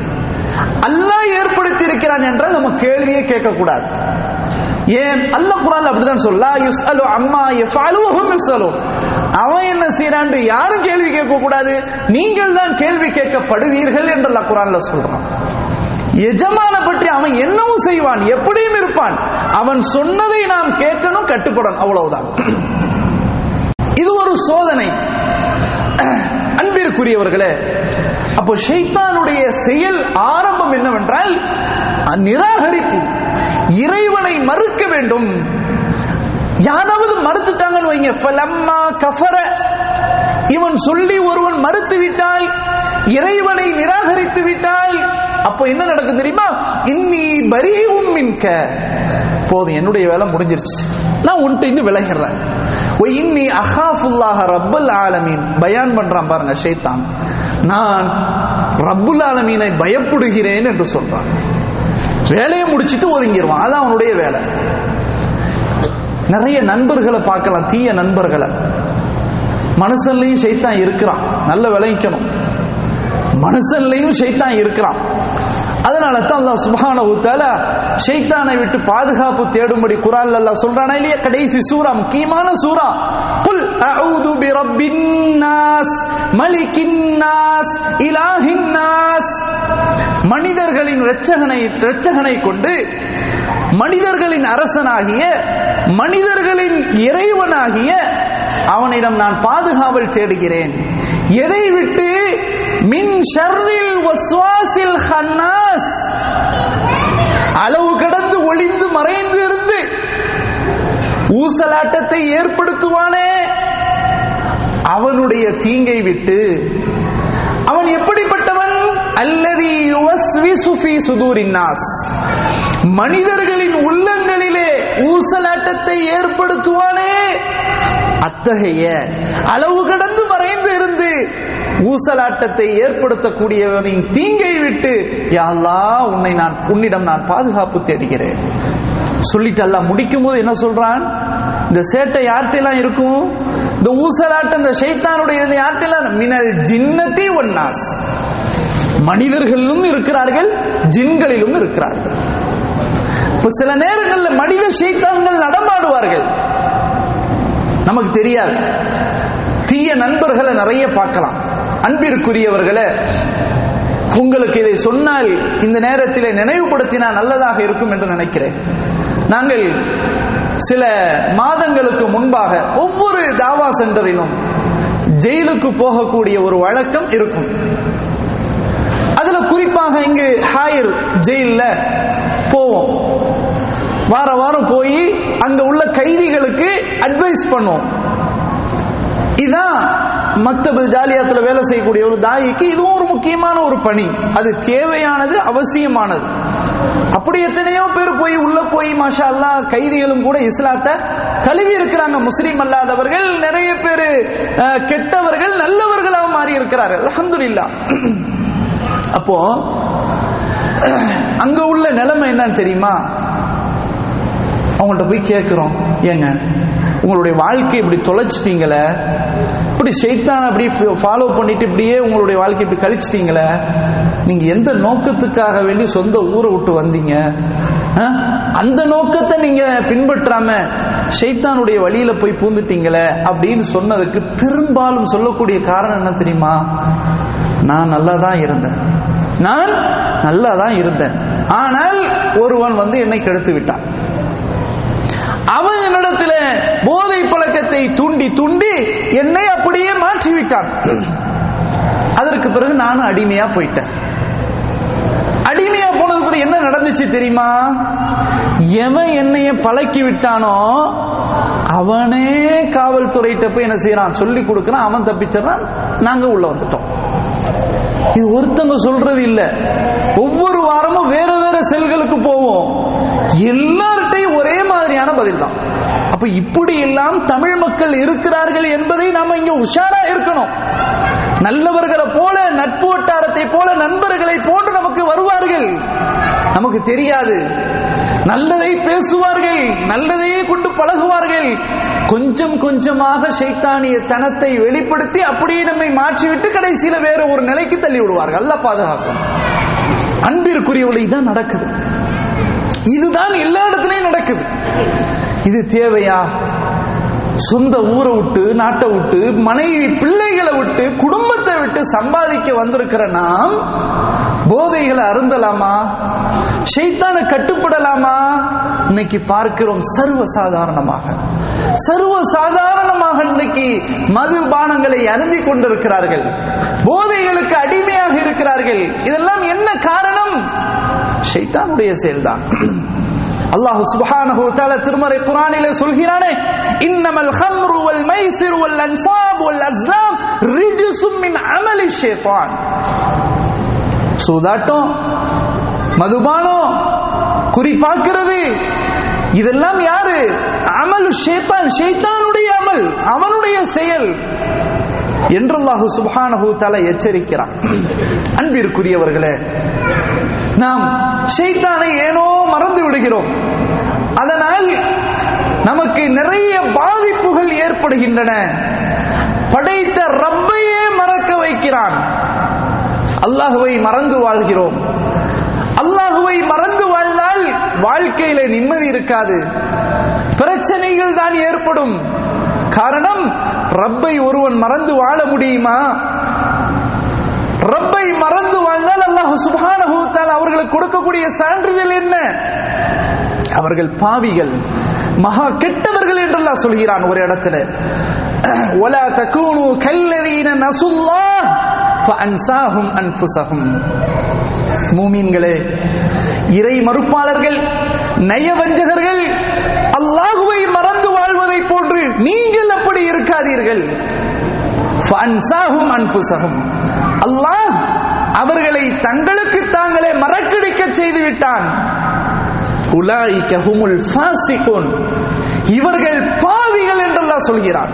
அல்லாஹ் ஏற்படுத்தி இருக்கிறான் என்றால் நம்ம கேள்வியே கேட்க கூடாது ஏன்? அல்லாஹ் குரான் அப்படிதான் சொல்லா யுஸ்அலு அம்மா யஃபஅலு யுஸ் அலு அவன் என்ன செய்யறான் யாரும் கேள்வி கேட்க கூடாது நீங்கள் தான் கேள்வி கேட்கப்படுவீர்கள் என்று அல்ல குரான்ல சொல்றான். எஜமான பற்றி அவன் என்னவும் செய்வான் எப்படியும் இருப்பான். அவன் சொன்னதை நாம் கேட்கணும் கட்டுப்படணும். அவ்வளவுதான். இது ஒரு சோதனை. அன்பிற்குரியவர்களே அப்போ ஷைத்தானுடைய செயல் ஆரம்பம் என்னவென்றால் நிராகரிப்பு. இறைவனை மறுக்க வேண்டும். யாராவது மறுத்துட்டாங்கன்னு வைங்க. ஃபலம்மா கஃபர. இவன் சொல்லி ஒருவன் மறுத்து விட்டால் இறைவனை நிராகரித்து விட்டால் அப்போ என்ன நடக்கும் தெரியுமா? இன்னி பரியவும் மின்க. போதும் என்னுடைய வேலை முடிஞ்சிருச்சு. நான் உன்ட்டு இருந்து விலகிறேன். இன்னி அஹாஃபுல்லாஹ ரப்பல் ஆலமீன் பயான் பண்றான் பாருங்க ஷைத்தான். நான் ரப்புல் ஆலமீனை பயப்படுகிறேன் என்று சொல்றான். வேலையை முடிச்சிட்டு ஒதுங்கிடுவான் அதான் அவனுடைய வேலை. நிறைய நண்பர்களை பார்க்கலாம் தீய நண்பர்களை. மனுஷன்லையும் சைத்தான் இருக்கிறான். நல்ல விளைவிக்கணும். மனுஷன்லையும் ஷைத்தான் இருக்கிறான். அதனால தான் அல்லாஹ் சுபஹான தஆலா ஷைத்தானை விட்டு பாதுகாப்பு தேடும்படி குரான் அல்லாஹ் சொல்றானா இல்லையா? கடைசி சூரா முக்கியமான சூரா. குல் அஊது பி ரப்பின் நாஸ் மலிக்கின் நாஸ் இலாஹின் நாஸ். மனிதர்களின் இரட்சகனை இரட்சகனை கொண்டு மனிதர்களின் அரசனாகிய மனிதர்களின் இறைவனாகிய அவனிடம் நான் பாதுகாவல் தேடுகிறேன். எதை விட்டு மின் ஷர்ரில் வஸ்வாசில் ஹன்னாஸ். அளவு கடந்து ஒளிந்து மறைந்து இருந்து ஊசலாட்டத்தை ஏற்படுத்துவானே. அவனுடைய தீங்கை விட்டு அவன் எப்படிப்பட்டவன்? அல்லதி யுவஸ்விசு சுஃபி சுதூரின்னாஸ் மனிதர்களின் உள்ளங்களிலே ஊசலாட்டத்தை ஏற்படுத்துவானே. அத்தகைய அளவு கடந்து மறைந்து இருந்து ஊசலாட்டத்தை ஏற்படுத்தக்கூடியவனின் தீங்கை விட்டு யாழ்லா உன்னை நான் உன்னிடம் நான் பாதுகாப்பு தேடுகிறேன். சொல்லிட்டு அல்லாஹ் முடிக்கும் போது என்ன சொல்றான்? இந்த சேட்டை யார்கிட்டலாம் இருக்கும்? இந்த ஊசலாட்டம் இந்த ஷைத்தானுடைய யார்கிட்டலாம்? மினல் ஜின்னத்தி ஒன்னாஸ் மனிதர்களிலும் இருக்கிறார்கள் ஜின்களிலும் இருக்கிறார்கள். இப்ப சில நேரங்களில் மனித ஷைத்தான்கள் நடமாடுவார்கள். நமக்கு தெரியாது. தீய நண்பர்களை நிறைய பார்க்கலாம். அன்பிற்குரியவர்களே உங்களுக்கு இதை சொன்னால் இந்த நேரத்தில் நினைவுபடுத்தினால் நல்லதாக இருக்கும் என்று நினைக்கிறேன். நாங்கள் சில மாதங்களுக்கு முன்பாக ஒவ்வொரு தாவா சென்டரிலும் ஜெயிலுக்கு போகக்கூடிய ஒரு வழக்கம் இருக்கும். அதுல குறிப்பாக இங்கு ஹாயர் ஜெயில போவோம். வார வாரம் போய் அங்க உள்ள கைதிகளுக்கு அட்வைஸ் பண்ணுவோம். இதான் மக்தபு ஜாலியாத்துல வேலை செய்யக்கூடிய ஒரு தாயிக்கு இதுவும் ஒரு முக்கியமான ஒரு பணி. அது தேவையானது அவசியமானது. அப்படி எத்தனையோ பேர் போய் உள்ள போய் மாஷா அல்லா கைதிகளும் கூட இஸ்லாத்தை தழுவி இருக்கிறாங்க. முஸ்லீம் அல்லாதவர்கள் நிறைய பேர் கெட்டவர்கள் நல்லவர்களாக மாறி இருக்கிறார்கள். அலமதுல்லா அப்போ அங்க உள்ள நிலைமை என்னன்னு தெரியுமா? அவங்கள்ட்ட போய் கேட்கிறோம் ஏங்க உங்களுடைய வாழ்க்கை இப்படி தொலைச்சிட்டீங்களே இப்படி ஷைத்தான் அப்படி ஃபாலோ பண்ணிட்டு இப்படியே உங்களுடைய வாழ்க்கை இப்படி கழிச்சிட்டீங்களே? நீங்க எந்த நோக்கத்துக்காக வேண்டி சொந்த ஊரை விட்டு வந்தீங்க? அந்த நோக்கத்தை நீங்க பின்பற்றாம சைத்தானுடைய வழியில போய் பூந்துட்டீங்களே அப்படின்னு சொன்னதுக்கு பெரும்பாலும் சொல்லக்கூடிய காரணம் என்ன தெரியுமா? நான் நல்லா தான் இருந்தேன். நான் நல்லா தான் இருந்தேன். ஆனால் ஒருவன் வந்து என்னை கெடுத்து விட்டான். என்னிடத்துல போதை பழக்கத்தை தூண்டி தூண்டி என்னை அப்படியே மாற்றி விட்டான் அதற்கு பிறகு நானும் அடிமையா போயிட்டேன். அடிமையா போனது பிறகு என்ன நடந்துச்சு தெரியுமா? எவன் என்னைய பழக்கி விட்டானோ அவனே காவல்துறையிட்ட போய் என்ன செய்யறான்? சொல்லி கொடுக்கறான். அவன் தப்பிச்சிடறான். நாங்க உள்ள வந்துட்டோம். இது ஒருத்தங்க சொல்றது இல்ல. ஒவ்வொரு வாரமும் வேற வேற செல்களுக்கு போவோம். எல்லார்ட்டையும் ஒரே மாதிரியான பதில் தான். அப்ப இப்படி எல்லாம் தமிழ் மக்கள் இருக்கிறார்கள் என்பதை நாம இங்க உஷாரா இருக்கணும். நல்லவர்களை போல நட்பு வட்டாரத்தை போல நண்பர்களை போன்று நமக்கு வருவார்கள். நமக்கு தெரியாது. நல்லதை பேசுவார்கள் நல்லதையே கொண்டு பழகுவார்கள். கொஞ்சம் கொஞ்சமாக சைத்தானிய தனத்தை வெளிப்படுத்தி அப்படியே நம்மை மாற்றிவிட்டு கடைசியில வேற ஒரு நிலைக்கு தள்ளி விடுவார்கள் அல்ல பாதுகாக்கும் அன்பிற்குரியவளை தான் நடக்குது. இதுதான் எல்லா இடத்துலையும் நடக்குது. இது தேவையா? சொந்த ஊரை விட்டு நாட்டை விட்டு மனைவி பிள்ளைகளை விட்டு குடும்பத்தை விட்டு சம்பாதிக்க வந்திருக்கிற நாம் போதைகளை அருந்தலாமா? ஷைத்தான கட்டுப்படலாமா? இன்னைக்கு பார்க்கிறோம் சர்வ சாதாரணமாக சர்வ சாதாரணமாக இன்னைக்கு மதுபானங்களை அருந்தி கொண்டிருக்கிறார்கள். போதைகளுக்கு அடிமையாக இருக்கிறார்கள். இதெல்லாம் என்ன காரணம்? ஷைத்தானுடைய செயல்தான். அல்லாஹ் சுபஹானஹு தஆலா திருமறை குர்ஆனிலே சொல்கிறானே இன்னமல் ஹம்ரு வல் மைசிர் வல் அன்சாப் வல் அஸ்லாம் ரிஜ்ஸும் மின் அமலி ஷைத்தான். சூதாட்டம் மதுபானம் குறிப்பாக்குறது இதெல்லாம் யாரு? அமல் ஷேத்தான் ஷைத்தானுடைய அமல் அவனுடைய செயல் என்று அல்லாஹு சுப்ஹானஹு எச்சரிக்கிறான். அன்பிற்குரியவர்களே நாம் ஷைத்தானை ஏனோ மறந்து விடுகிறோம். அதனால் நமக்கு நிறைய பாதிப்புகள் ஏற்படுகின்றன. படைத்த ரப்பையே மறக்க வைக்கிறான். அல்லாஹுவை மறந்து வாழ்கிறோம். அல்லாஹுவை மறந்து வாழ்ந்தால் வாழ்க்கையில நிம்மதி இருக்காது. பிரச்சனைகள் தான் ஏற்படும். காரணம் ரப்பை ஒருவன் மறந்து வாழ முடியுமா? ரப்பை மறந்து வாழ்ந்தால் அல்லாஹ் சுப்ஹானஹு அவர்களுக்கு கொடுக்கக்கூடிய சான்றிதழ் என்ன? அவர்கள் பாவிகள் மகா கெட்டவர்கள் என்றெல்லாம் சொல்கிறான் ஒரு இடத்துல. ஒலா தக்கூனு கல்லதீன நசுல்லா ஃபஅன்சாஹும் அன்ஃபுசஹும் மூமீன்களே இறை மறுப்பாளர்கள் நயவஞ்சகர்கள் அல்லாஹுவை மறந்து வாழ்வதை போன்று நீங்கள் அப்படி இருக்காதீர்கள். ஃபஅன்சாஹும் அன்ஃபுசஹும் அல்லாஹ் அவர்களை தங்களுக்கு தாங்களே மறக்கடிக்க செய்து விட்டான் இவர்கள் பாவிகள் என்றெல்லாம் அல்லாஹ் சொல்கிறான்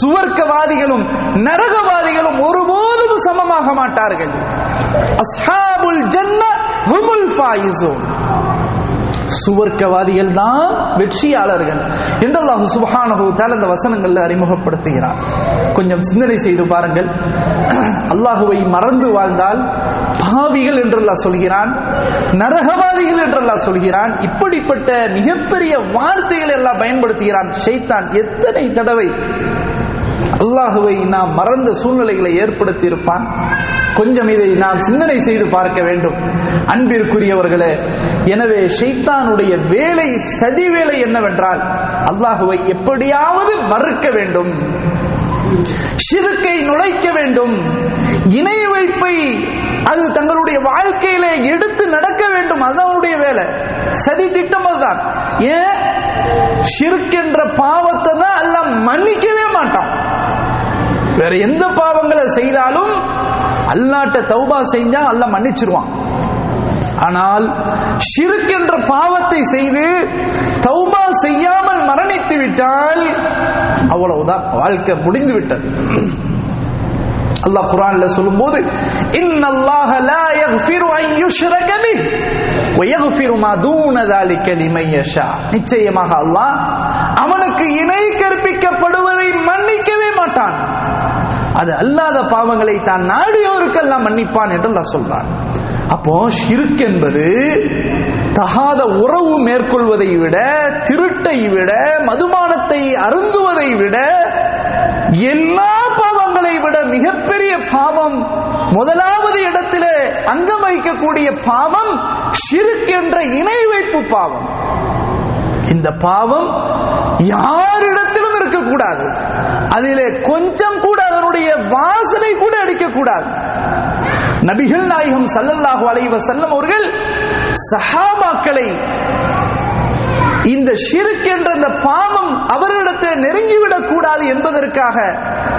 சுவர்க்கவாதிகளும் நரகவாதிகளும் ஒருபோதும் சமமாக மாட்டார்கள். அஸ்ஹாபுல் ஜன்ன ஹுமுல் ஃபாயிசூன் சுவர்க்கவாதிகள் தான் வெற்றியாளர்கள். என்று அல்லாஹ் சுப்ஹானஹு தஆலா இந்த அறிமுகப்படுத்துகிறார் கொஞ்சம் சிந்தனை செய்து பாருங்கள். அல்லாஹுவை மறந்து வாழ்ந்தால் பாவிகள் என்றெல்லாம் சொல்கிறான் நரகவாதிகள் என்றெல்லாம் சொல்கிறான் இப்படிப்பட்ட மிகப்பெரிய வார்த்தைகளை எல்லாம் பயன்படுத்துகிறான். ஷைத்தான் எத்தனை தடவை அல்லாஹுவை நாம் மறந்த சூழ்நிலைகளை ஏற்படுத்தி இருப்பான் கொஞ்சம் இதை நாம் சிந்தனை செய்து பார்க்க வேண்டும். அன்பிற்குரியவர்களே எனவே ஷைத்தானுடைய வேலை சதி வேலை என்னவென்றால் அல்லாஹுவை எப்படியாவது மறுக்க வேண்டும். சிறுக்கை நுழைக்க வேண்டும். இணை வைப்பை அது தங்களுடைய வாழ்க்கையில எடுத்து நடக்க வேண்டும். அது அவனுடைய வேலை. சதி திட்டம் அதுதான். ஏன்? சிறுக்கென்ற பாவத்தை தான் எல்லாம் மன்னிக்கவே மாட்டான். வேற எந்த பாவங்களை செய்தாலும் அல்லாட்ட தௌபா செஞ்சா அல்லாஹ் மன்னிச்சிருவான் ஆனால் ஷிருக் என்ற பாவத்தை செய்து தௌபா செய்யாமல் மரணித்து விட்டால் அவ்வளவுதான் வாழ்க்கை முடிந்து விட்டது அல்லாஹ் குர்ஆன்ல சொல்லும்போது இன்னல்லாஹ லா யக்ஃபிரு அன் யுஷ்ரக பிஹ் வ யக்ஃபிரு மா தூன ذلك லிமன் யஷா நிச்சயமாக அல்லாஹ் அவனுக்கு இணை கற்பிக்கப்படுவதை மன்னிக்கவே மாட்டான் அது அல்லாத பாவங்களை தான் நாடியோருக்கெல்லாம் மன்னிப்பான் என்று நான் சொல்றான். அப்போ ஷிருக் என்பது தகாத உறவு மேற்கொள்வதை விட திருட்டை விட மதுபானத்தை அருந்துவதை விட எல்லா பாவங்களை விட மிகப்பெரிய பாவம் முதலாவது இடத்திலே அங்கம் வைக்கக்கூடிய பாவம் ஷிருக் என்ற இணை வைப்பு பாவம். இந்த பாவம் யாரிடத்திலும் இருக்கக்கூடாது. அதிலே கொஞ்சம் கூட அதனுடைய வாசனை கூட அடிக்கக்கூடாது நபிகள் நாயகம் சல்லல்லாஹு அலைவ செல்லம் அவர்கள் சஹாபாக்களை இந்த ஷிருக் என்ற இந்த பாவம் அவர்களிடத்தில் நெருங்கிவிடக் கூடாது என்பதற்காக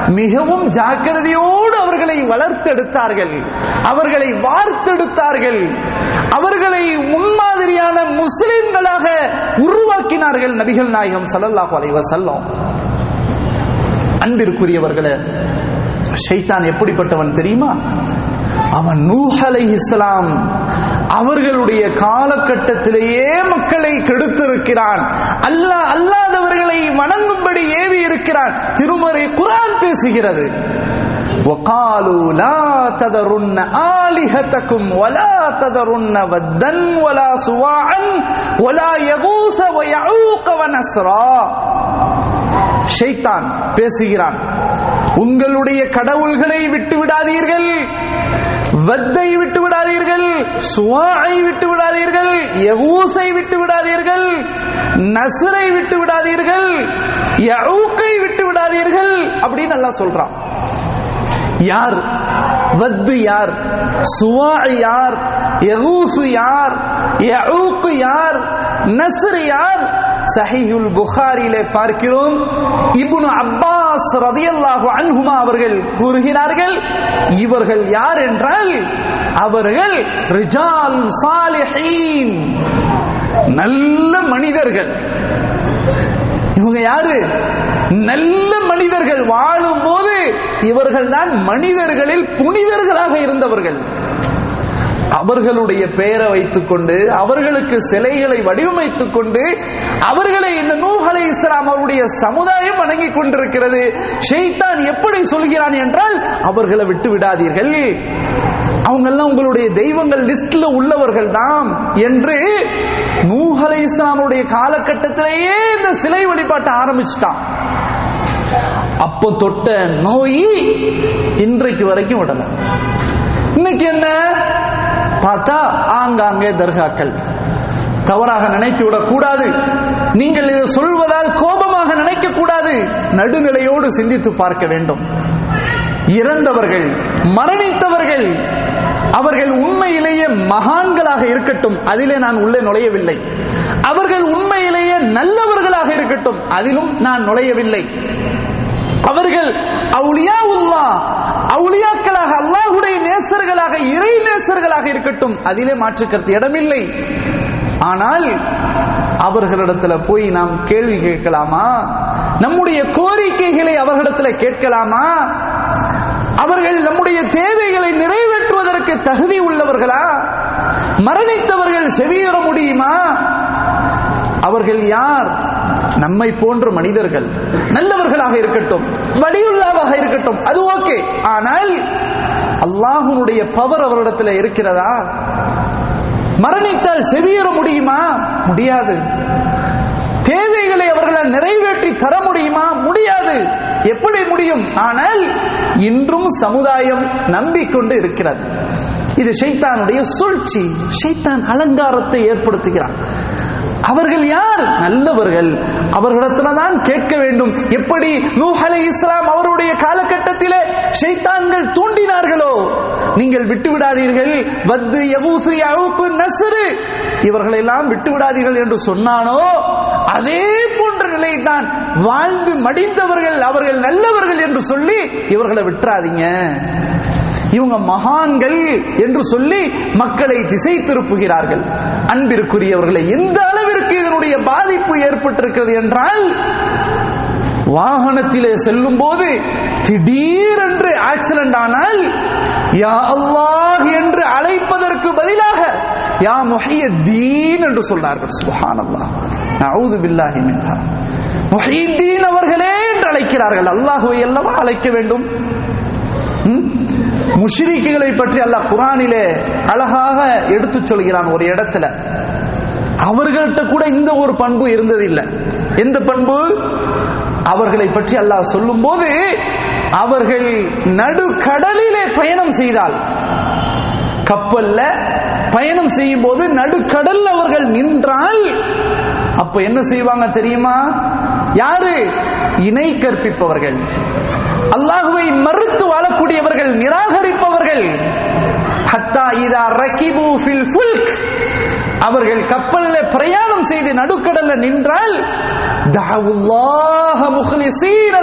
மிகவும் ஜாக்கிரதையோடு அவர்களை வளர்த்தெடுத்தார்கள். அவர்களை வார்த்தெடுத்தார்கள். அவர்களை முன்மாதிரியான முஸ்லிம்களாக உருவாக்கினார்கள் நபிகள் நாயகம் சல்லல்லாஹு அலைவ செல்லம் அன்பிற்குரியவர்களே ஷைத்தான் எப்படிப்பட்டவன் தெரியுமா அவன் நூஹ் அலைஹிஸ்ஸலாம் அவர்களுடைய காலகட்டத்திலேயே மக்களை கெடுத்திருக்கிறான் அல்லாஹ் அல்லாதவர்களை வணங்கும்படி ஏவி இருக்கிறான் திருமறை குர்ஆன் பேசுகிறது وقالوا لا تذرن آلهتكم ولا تذرن ودا ولا سواعا ولا يغوث ويعوق ونسرا ஷைத்தான் பேசுகிறான். உங்களுடைய கடவுள்களை விட்டு விடாதீர்கள் வத்தை விட்டு விடாதீர்கள் சுவாழை விட்டு விடாதீர்கள் யகூசை விட்டு விடாதீர்கள் நசரை விட்டு விடாதீர்கள் யஊக்கை விட்டு விடாதீர்கள் அப்படின்னு நல்லா சொல்றான். யார்? வத்து யார்? சுவா யார்? யகூசு யார்? யஊக்கு யார்? நஸ்ர் யார்? சஹிஹுல் புகாரிலே பார்க்கிறோம். இபுனு அப்பாஸ் ரதியல்லாஹு அன்ஹுமா அவர்கள் கூறுகிறார்கள் இவர்கள் யார் என்றால் அவர்கள் ரிஜால் சாலிஹீன். நல்ல மனிதர்கள். இவங்க யாரு? நல்ல மனிதர்கள் வாழும் போது இவர்கள் தான் மனிதர்களில் புனிதர்களாக இருந்தவர்கள். அவர்களுடைய பெயரை வைத்துக் கொண்டு அவர்களுக்கு சிலைகளை வடிவமைத்துக் கொண்டு அவர்களை இந்த நூஹலை இஸ்லாம் அவருடைய சமுதாயம் வணங்கி கொண்டிருக்கிறது. ஷெய்தான் எப்படி சொல்கிறான் என்றால் அவர்களை விட்டு விடாதீர்கள். அவங்கெல்லாம் உங்களுடைய தெய்வங்கள் லிஸ்ட்ல உள்ளவர்கள் தான் என்று நூஹலை இஸ்லாமுடைய காலகட்டத்திலேயே இந்த சிலை வழிபாட்டை ஆரம்பிச்சிட்டான். அப்போ தொட்ட நோய் இன்றைக்கு வரைக்கும் விடல இன்னைக்கு என்ன? பார்த்தா ஆங்காங்கே தர்காக்கள். தவறாக நினைத்து விடக்கூடாது நீங்கள் இதை சொல்வதால் கோபமாக நினைக்க கூடாது. நடுநிலையோடு சிந்தித்து பார்க்க வேண்டும். இறந்தவர்கள் மரணித்தவர்கள் அவர்கள் உண்மையிலேயே மகான்களாக இருக்கட்டும். அதிலே நான் உள்ளே நுழையவில்லை. அவர்கள் உண்மையிலேயே நல்லவர்களாக இருக்கட்டும். அதிலும் நான் நுழையவில்லை. அவர்கள் அவுளியா உல்லா அவுளியாக்களாக அல்லாஹுடைய நேசர்களாக இறை நேசர்களாக இருக்கட்டும் அதிலே மாற்றுக்கிறது இடமில்லை. ஆனால் அவர்களிடத்துல போய் நாம் கேள்வி கேட்கலாமா? நம்முடைய கோரிக்கைகளை அவர்களிடத்துல கேட்கலாமா? அவர்கள் நம்முடைய தேவைகளை நிறைவேற்றுவதற்கு தகுதி உள்ளவர்களா? மரணித்தவர்கள் செவியுற முடியுமா? அவர்கள் யார்? நம்மை போன்ற மனிதர்கள். நல்லவர்களாக இருக்கட்டும் வடிவுள்ளாவாக இருக்கட்டும் அது ஓகே. ஆனால் அல்லாஹுனுடைய பவர் அவரிடத்தில் இருக்கிறதா? மரணித்தால் செவியேற முடியுமா? முடியாது. தேவைகளை அவர்களால் நிறைவேற்றி தர முடியுமா? முடியாது. எப்படி முடியும்? ஆனால் இன்றும் சமுதாயம் நம்பிக்கொண்டு இருக்கிறது. இது ஷைத்தானுடைய சூழ்ச்சி ஷைத்தான் அலங்காரத்தை ஏற்படுத்துகிறான். அவர்கள் யார்? நல்லவர்கள். அவர்களிடத்துல தான் கேட்க வேண்டும். எப்படி நூஹலை இஸ்லாம் அவருடைய காலகட்டத்திலே ஷைத்தான்கள் தூண்டினார்களோ? நீங்கள் விட்டு விடாதீர்கள் வத்து எவூசு அவுப்பு நசுரு இவர்களெல்லாம் விட்டு விடாதீர்கள் என்று சொன்னானோ? அதே போன்ற நிலைதான் வாழ்ந்து மடிந்தவர்கள் அவர்கள் நல்லவர்கள் என்று சொல்லி இவர்களை விட்டுறாதீங்க. இவங்க மகான்கள் என்று சொல்லி மக்களை திசை திருப்புகிறார்கள். அன்பிற்குரியவர்களை எந்த அளவிற்கு இதனுடைய பாதிப்பு ஏற்பட்டிருக்கிறது என்றால் வாகனத்திலே செல்லும் போது திடீரென்று ஆக்சிடென்ட் ஆனால் யா அல்லாஹ் என்று அழைப்பதற்கு பதிலாக யா முஹியத்தீன் என்று சொன்னார்கள். சுபஹானல்லாஹ். நவுது பில்லாஹி மின்ஹா. முஹியத்தீன் அவர்களே என்று அழைக்கிறார்கள். அல்லாஹுவை அல்லவா அழைக்க வேண்டும்? முஷ்ரிக்குகளை பற்றி அல்லாஹ் குரானிலே அழகாக எடுத்துச் சொல்கிறான் ஒரு இடத்துல. அவர்கள்ட்ட கூட இந்த ஒரு பண்பு இருந்ததில்லை. எந்த பண்பு? அவர்களை பற்றி அல்லாஹ் சொல்லும் போது அவர்கள் நடுக்கடலிலே பயணம் செய்தால் கப்பல்ல பயணம் செய்யும் போது நடுக்கடல் அவர்கள் நின்றால் அப்ப என்ன செய்வாங்க தெரியுமா? யாரு? இணை கற்பிப்பவர்கள். அல்லாஹுவை மறுத்து வாழக்கூடியவர்கள் நிராகரிப்பவர்கள். ஹத்தா இதா ரகிபு ஃபில் ஃபுல்க். அவர்கள் கப்பல்ல பிரயாணம் செய்து நடுக்கடல்ல நின்றால் தஅவுல்லாஹ முஹ்லிஸீன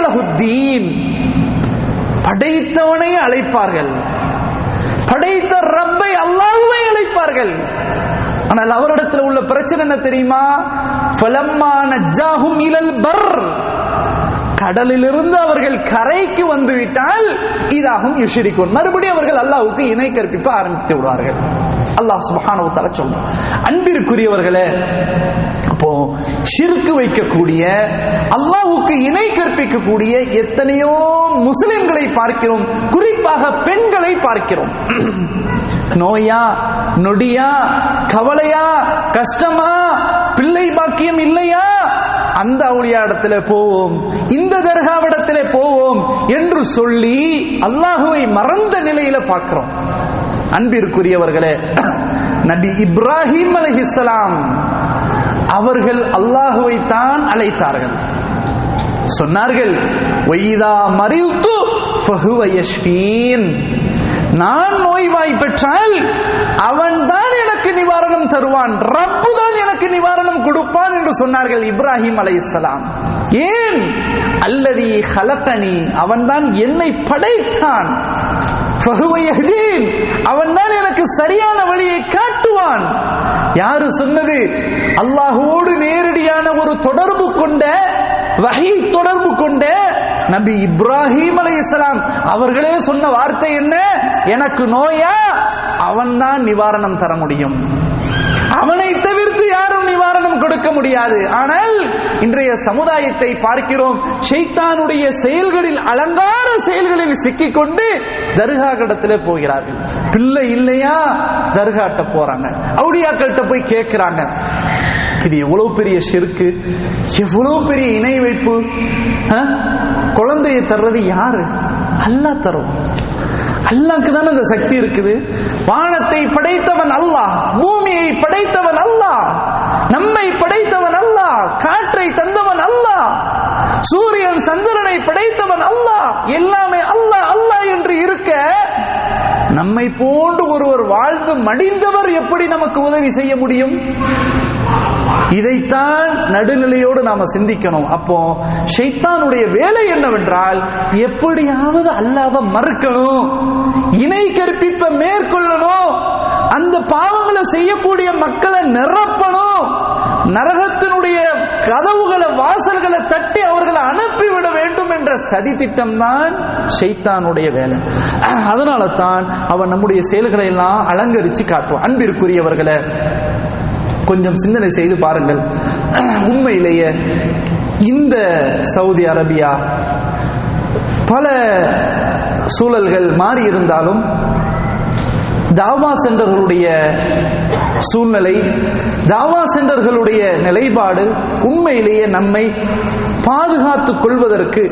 படைத்தவனை அழைப்பார்கள். படைத்த ரப்பை அல்லாஹ்வை அழைப்பார்கள். ஆனால் அவரிடத்தில் உள்ள பிரச்சனை என்ன தெரியுமா? ஃபலம்மான நஜ்ஜாஹும் இலல் பர் கடலிலிருந்து அவர்கள் கரைக்கு வந்து விட்டால் இதாகும் யுஷிரிக்கும் மறுபடியும் அவர்கள் அல்லாவுக்கு இணை கற்பிப்ப ஆரம்பித்து விடுவார்கள். அல்லாஹ் சுப்ஹானஹு தஆலா சொல்லும். அன்பிற்குரியவர்களே அப்போ சிறுக்கு வைக்கக்கூடிய அல்லாஹுக்கு இணை கற்பிக்கக்கூடிய எத்தனையோ முஸ்லிம்களை பார்க்கிறோம். குறிப்பாக பெண்களை பார்க்கிறோம். நோயா நொடியா கவலையா கஷ்டமா பிள்ளை பாக்கியம் இல்லையா? அந்த அவுளியா இடத்துல போவோம் இந்த தர்காவிடத்திலே போவோம் என்று சொல்லி அல்லாஹுவை மறந்த நிலையில பார்க்கிறோம். அன்பிற்குரியவர்களே நபி இப்ராஹிம் அலஹிஸ்லாம் அவர்கள் அல்லாஹுவை தான் அழைத்தார்கள். சொன்னார்கள் ஒய்தா மறித்து நான் நோய்வாய் பெற்றால் அவன் தான் எனக்கு நிவாரணம் தருவான். ரப்பு தான் எனக்கு நிவாரணம் கொடுப்பான் என்று சொன்னார்கள் இப்ராஹிம் அலைஹிஸ்ஸலாம். ஏன்? அல்லதி ஹலத்தனி அவன் தான் என்னை படைத்தான். அவன் தான் எனக்கு சரியான வழியை காட்டுவான். யாரு சொன்னது? அல்லாஹோடு நேரடியான ஒரு தொடர்பு கொண்ட வகை தொடர்பு கொண்ட நபி இப்ராஹிம் அலை இஸ்லாம் அவர்களே சொன்ன வார்த்தை என்ன? எனக்கு நோயா? அவன் தான் நிவாரணம் தர முடியும். அவனை தவிர்த்து யாரும் நிவாரணம் கொடுக்க முடியாது. ஆனால் இன்றைய சமுதாயத்தை பார்க்கிறோம். ஷைத்தானுடைய செயல்களில் அலங்கார செயல்களில் சிக்கிக்கொண்டு தர்கா கடத்திலே போகிறார்கள். பிள்ளை இல்லையா? தர்காட்ட போறாங்க. அவுடியாக்கள்கிட்ட போய் கேட்கிறாங்க. இது எவ்வளவு பெரிய ஷிருக்கு? எவ்வளவு பெரிய இணை வைப்பு? குழந்தையை தர்றது யாரு? அல்லா தரும். அல்லாக்கு தானே அந்த சக்தி இருக்குது. வானத்தை படைத்தவன் அல்லாஹ் பூமியை படைத்தவன் அல்லாஹ் நம்மை படைத்தவன் அல்லாஹ் காற்றை தந்தவன் அல்லாஹ் சூரியன் சந்திரனை படைத்தவன் அல்லாஹ் எல்லாமே அல்லாஹ் அல்லாஹ் என்று இருக்க நம்மை போன்று ஒருவர் வாழ்ந்து மடிந்தவர் எப்படி நமக்கு உதவி செய்ய முடியும்? இதைத்தான் நடுநிலையோடு நாம சிந்திக்கணும். அப்போ ஷைத்தானுடைய வேலை என்னவென்றால் எப்படியாவது அல்லாவ மறுக்கணும். இணை கற்பிப்ப மேற்கொள்ளணும். அந்த பாவங்களை செய்யக்கூடிய மக்களை நிரப்பணும். நரகத்தினுடைய கதவுகளை வாசல்களை தட்டி அவர்களை அனுப்பிவிட வேண்டும் என்ற சதி திட்டம் தான் ஷைத்தானுடைய வேலை. அதனால தான் அவன் நம்முடைய செயல்களை எல்லாம் அலங்கரிச்சு காட்டுவான். அன்பிற்குரியவர்களை கொஞ்சம் சிந்தனை செய்து பாருங்கள். உண்மையிலேயே இந்த சவுதி அரேபியா பல சூழல்கள் மாறி இருந்தாலும் தாவா சென்டர்களுடைய சூழ்நிலை தாவா சென்டர்களுடைய நிலைப்பாடு உண்மையிலேயே நம்மை பாதுகாத்துக் கொள்வதற்கு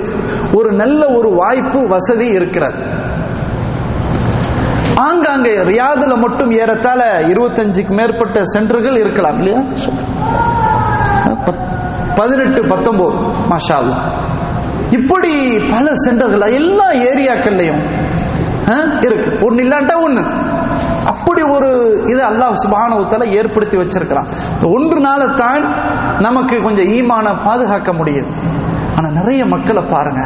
ஒரு நல்ல ஒரு வாய்ப்பு வசதி இருக்கிறது. ஆங்காங்கே ரியாதுல மட்டும் ஏறத்தால இருபத்தஞ்சுக்கு மேற்பட்ட சென்டர்கள் இருக்கலாம் இல்லையா? பதினெட்டு பத்தொன்பது மாஷா இப்படி பல சென்டர்கள் எல்லா ஏரியாக்கள்லையும் இருக்கு. ஒன்னு இல்லாட்டா ஒண்ணு. அப்படி ஒரு இது அல்லாஹ் சுபானவத்தால ஏற்படுத்தி வச்சிருக்கிறான். ஒன்று நாளத்தான் நமக்கு கொஞ்சம் ஈமான பாதுகாக்க முடியுது. ஆனா நிறைய மக்களை பாருங்க.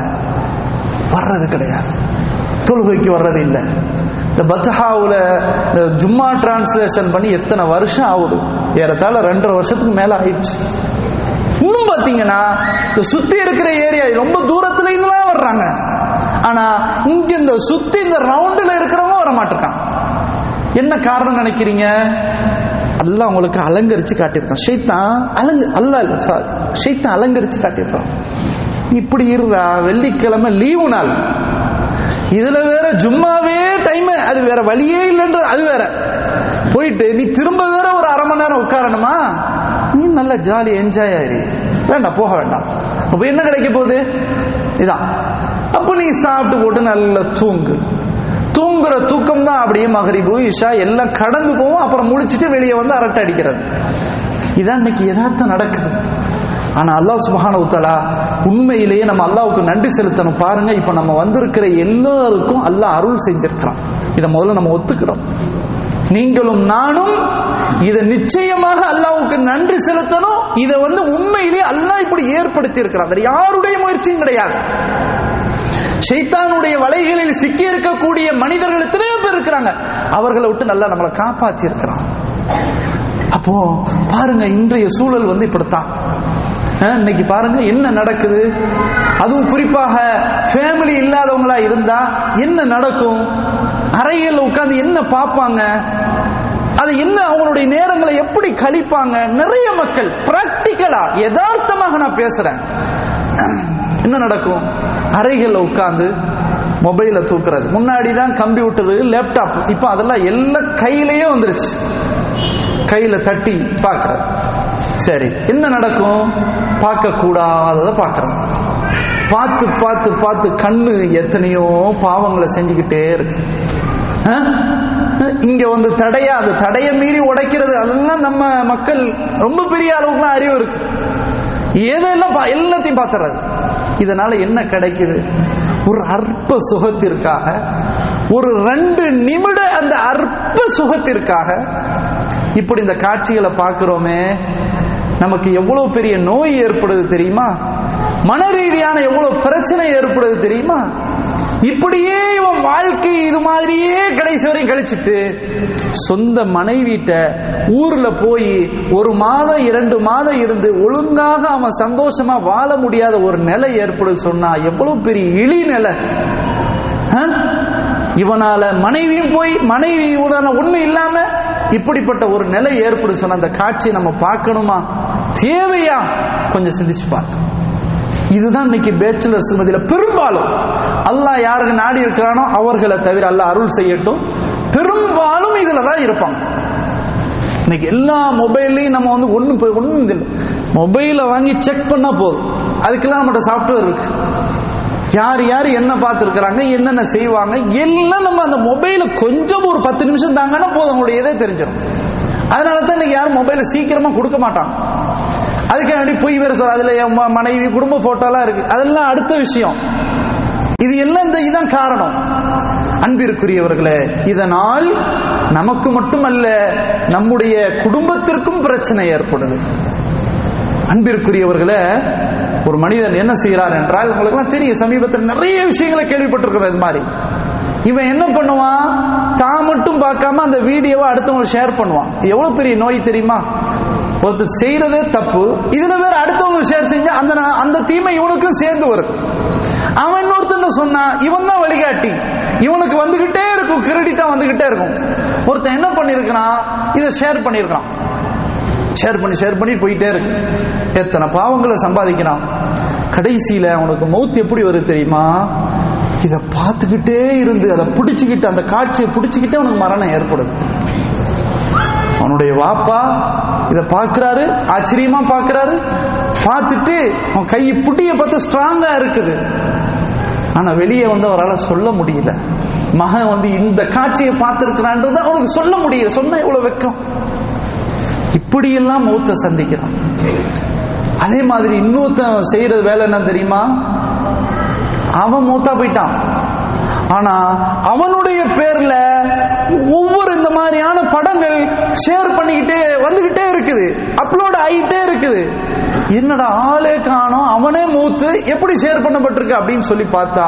வர்றது கிடையாது. தொழுகைக்கு வர்றது இல்லை. இந்த பத்ஹாவில் இந்த ஜும்மா டிரான்ஸ்லேஷன் பண்ணி எத்தனை வருஷம் ஆகுது? ஏறத்தாழ ரெண்டரை வருஷத்துக்கு மேல ஆயிடுச்சு. இன்னும் பாத்தீங்கன்னா இந்த சுத்தி இருக்கிற ஏரியா ரொம்ப தூரத்துல இருந்துலாம் வர்றாங்க. ஆனா இங்க இந்த சுத்தி இந்த ரவுண்டில் இருக்கிறவங்க வர மாட்டிருக்கான் என்ன காரணம் நினைக்கிறீங்க? அல்லாஹ் உங்களுக்கு அலங்கரிச்சு காட்டியிருக்கான். ஷைத்தான் அலங்கு அல்ல இல்ல ஷைத்தான் அலங்கரிச்சு காட்டியிருக்கான். இப்படி இருறா வெள்ளிக்கிழமை லீவு நாள். இதுல வேற ஜும்மாவே டைம் அது வேற வழியே இல்லைன்ற அது வேற. போயிட்டு நீ திரும்ப வேற ஒரு அரை மணி நேரம் உட்காரணுமா? நீ நல்லா ஜாலி என்ஜாய் ஆயிரு. வேண்டாம் போக வேண்டாம். அப்ப என்ன கிடைக்க போகுது? இதான். அப்ப நீ சாப்பிட்டு போட்டு நல்லா தூங்கு. தூங்குற தூக்கம் தான் அப்படியே மகரிபு இஷா எல்லாம் கடந்து போவோம் அப்புறம் முழிச்சிட்டு வெளியே வந்து அரட்டை அடிக்கிறது. இதான் இன்னைக்கு எதார்த்தம் நடக்குது. ஆனா அல்லாஹ் சுபஹான உத்தலா உண்மையிலேயே நம்ம அல்லாவுக்கு நன்றி செலுத்தணும். பாருங்க இப்ப நம்ம வந்திருக்கிற எல்லாருக்கும் அல்லாஹ் அருள் செஞ்சிருக்கிறான். இதை முதல்ல நம்ம ஒத்துக்கிறோம் நீங்களும் நானும் இதை நிச்சயமாக அல்லாவுக்கு நன்றி செலுத்தணும். இதை வந்து உண்மையிலே அல்லாஹ் இப்படி ஏற்படுத்தி இருக்கிறார் வேற யாருடைய முயற்சியும் கிடையாது. ஷைத்தானுடைய வலைகளில் சிக்கி இருக்கக்கூடிய மனிதர்கள் எத்தனையோ பேர் இருக்கிறாங்க. அவர்களை விட்டு நல்லா நம்மளை காப்பாத்தி இருக்கிறான் அப்போ பாருங்க இன்றைய சூழல் வந்து இப்படித்தான். இன்னைக்கு பாருங்க என்ன நடக்குது? அதுவும் குறிப்பாக ஃபேமிலி இல்லாதவங்களா இருந்தா என்ன நடக்கும்? அறையில் உட்கார்ந்து என்ன பார்ப்பாங்க? அது என்ன அவங்களுடைய நேரங்களை எப்படி கழிப்பாங்க? நிறைய மக்கள் பிராக்டிக்கலா யதார்த்தமாக நான் பேசுறேன். என்ன நடக்கும்? அறைகளில் உட்கார்ந்து மொபைல தூக்குறது. முன்னாடி தான் கம்ப்யூட்டரு லேப்டாப் இப்போ அதெல்லாம் எல்லாம் கையிலேயே வந்துருச்சு. கையில தட்டி பார்க்கறது. சரி என்ன நடக்கும்? பார்க்க பார்க்குறோம். பார்த்து பார்த்து பார்த்து கண்ணு எத்தனையோ பாவங்களை செஞ்சுக்கிட்டே இருக்கு. இங்க வந்து தடையா அது தடையை மீறி உடைக்கிறது அதெல்லாம் நம்ம மக்கள் ரொம்ப பெரிய அளவுக்குலாம் அறிவு இருக்கு. எதெல்லாம் பா- எல்லாத்தையும் பார்த்துறது. இதனால என்ன கிடைக்குது? ஒரு அற்ப சுகத்திற்காக ஒரு ரெண்டு நிமிட அந்த அற்ப சுகத்திற்காக இப்படி இந்த காட்சிகளை பார்க்கிறோமே நமக்கு எவ்வளவு பெரிய நோய் ஏற்படுது தெரியுமா? மன ரீதியான எவ்வளவு பிரச்சனை ஏற்படுது தெரியுமா? இப்படியே இவன் வாழ்க்கை இது மாதிரியே கடைசி வரையும் கழிச்சிட்டு சொந்த மனைவிட்ட ஊர்ல போய் ஒரு மாதம் இரண்டு மாதம் இருந்து ஒழுங்காக அவன் சந்தோஷமா வாழ முடியாத ஒரு நிலை ஏற்படுது சொன்னா எவ்வளவு பெரிய இழி நிலை. ஆ? இவனால மனைவியும் போய் மனைவி உதாரண ஒண்ணு இல்லாம இப்படிப்பட்ட ஒரு நிலை ஏற்படும் சொன்ன அந்த காட்சியை நம்ம பார்க்கணுமா? தேவையா? கொஞ்சம் சிந்திச்சு பார்க்க இதுதான் இன்னைக்கு பேச்சுலர் சுமதியில பெரும்பாலும். அல்லாஹ் யாருக்கு நாடி இருக்கிறானோ அவர்களை தவிர அல்லாஹ் அருள் செய்யட்டும். பெரும்பாலும் இதுல தான் இருப்பாங்க. இன்னைக்கு எல்லா மொபைல்லையும் நம்ம வந்து ஒன்றும் போய் இல்லை. மொபைலை வாங்கி செக் பண்ணா போதும். அதுக்கெல்லாம் நம்மகிட்ட சாஃப்ட்வேர் இருக்கு. யார் யார் என்ன பார்த்துருக்குறாங்க என்னென்ன செய்வாங்க எல்லாம் நம்ம அந்த மொபைலை கொஞ்சம் ஒரு பத்து நிமிஷம் தாங்கன்னா போதும். அவங்களுடைய இதே தெரிஞ்சிடும் அதனால தான் இன்னைக்கு யாரும் மொபைலை சீக்கிரமா கொடுக்க மாட்டாங்க. அதுக்கு வேண்டி பொய் வேற சொல்ற அதுல என் மனைவி குடும்ப போட்டோலாம் இருக்கு. அதெல்லாம் அடுத்த விஷயம். இது எல்லாம் இந்த இதுதான் காரணம். அன்பிற்குரியவர்களே இதனால் நமக்கு மட்டுமல்ல நம்முடைய குடும்பத்திற்கும் பிரச்சனை ஏற்படுது. அன்பிற்குரியவர்களே ஒரு மனிதன் என்ன செய்கிறார் என்றால் உங்களுக்குலாம் தெரியும் சமீபத்தில் நிறைய விஷயங்களை கேள்விப்பட்டிருக்கிறோம் இது மாதிரி. இவன் என்ன பண்ணுவான்? தான் மட்டும் பார்க்காம அந்த வீடியோவை அடுத்தவங்களுக்கு ஷேர் பண்ணுவான். எவ்வளவு பெரிய நோய் தெரியுமா? ஒருத்தர் செய்யறதே தப்பு இதுல வேற அடுத்தவங்க ஷேர் செஞ்சா அந்த அந்த தீமை இவனுக்கும் சேர்ந்து வருது. அவன் இன்னொருத்தன் சொன்னா இவன் தான் வழிகாட்டி. இவனுக்கு வந்துகிட்டே இருக்கும் கிரெடிட்டா வந்துகிட்டே இருக்கும். ஒருத்தன் என்ன பண்ணிருக்கிறான் இதை ஷேர் பண்ணிருக்கான் ஷேர் பண்ணி ஷேர் பண்ணி போயிட்டே இருக்கு. எத்தனை பாவங்களை சம்பாதிக்கிறான். கடைசியில அவனுக்கு மௌத் எப்படி வருது தெரியுமா? இத பார்த்துக்கிட்டே இருந்து அதை பிடிச்சுக்கிட்டு அந்த காட்சியை பிடிச்சுக்கிட்டே அவனுக்கு மரணம் ஏற்படுது. அவனுடைய வாப்பா இத பார்க்கறாரு ஆச்சரியமா பார்க்கறாரு. பார்த்துட்டு அவன் கை புட்டிய பார்த்து ஸ்ட்ராங்கா இருக்குது. ஆனா வெளியே வந்து அவரால் சொல்ல முடியல. மகன் வந்து இந்த காட்சியை பார்த்திருக்கிறான்றது அவனுக்கு சொல்ல முடியல. சொன்ன இவ்வளவு வெக்கம். இப்படியெல்லாம் மௌத்த சந்திக்கிறான். அதே மாதிரி இன்னொருத்தன் செய்யற வேலை என்ன தெரியுமா? அவன் மூத்தா போயிட்டான். ஆனா அவனுடைய பேர்ல ஒவ்வொரு இந்த மாதிரியான படங்கள் ஷேர் பண்ணிக்கிட்டே வந்துகிட்டே இருக்குது. அப்லோட் ஆகிட்டே இருக்குது. என்னடா ஆளே காணோம் அவனே மூத்து எப்படி ஷேர் பண்ணப்பட்டிருக்கு அப்படின்னு சொல்லி பார்த்தா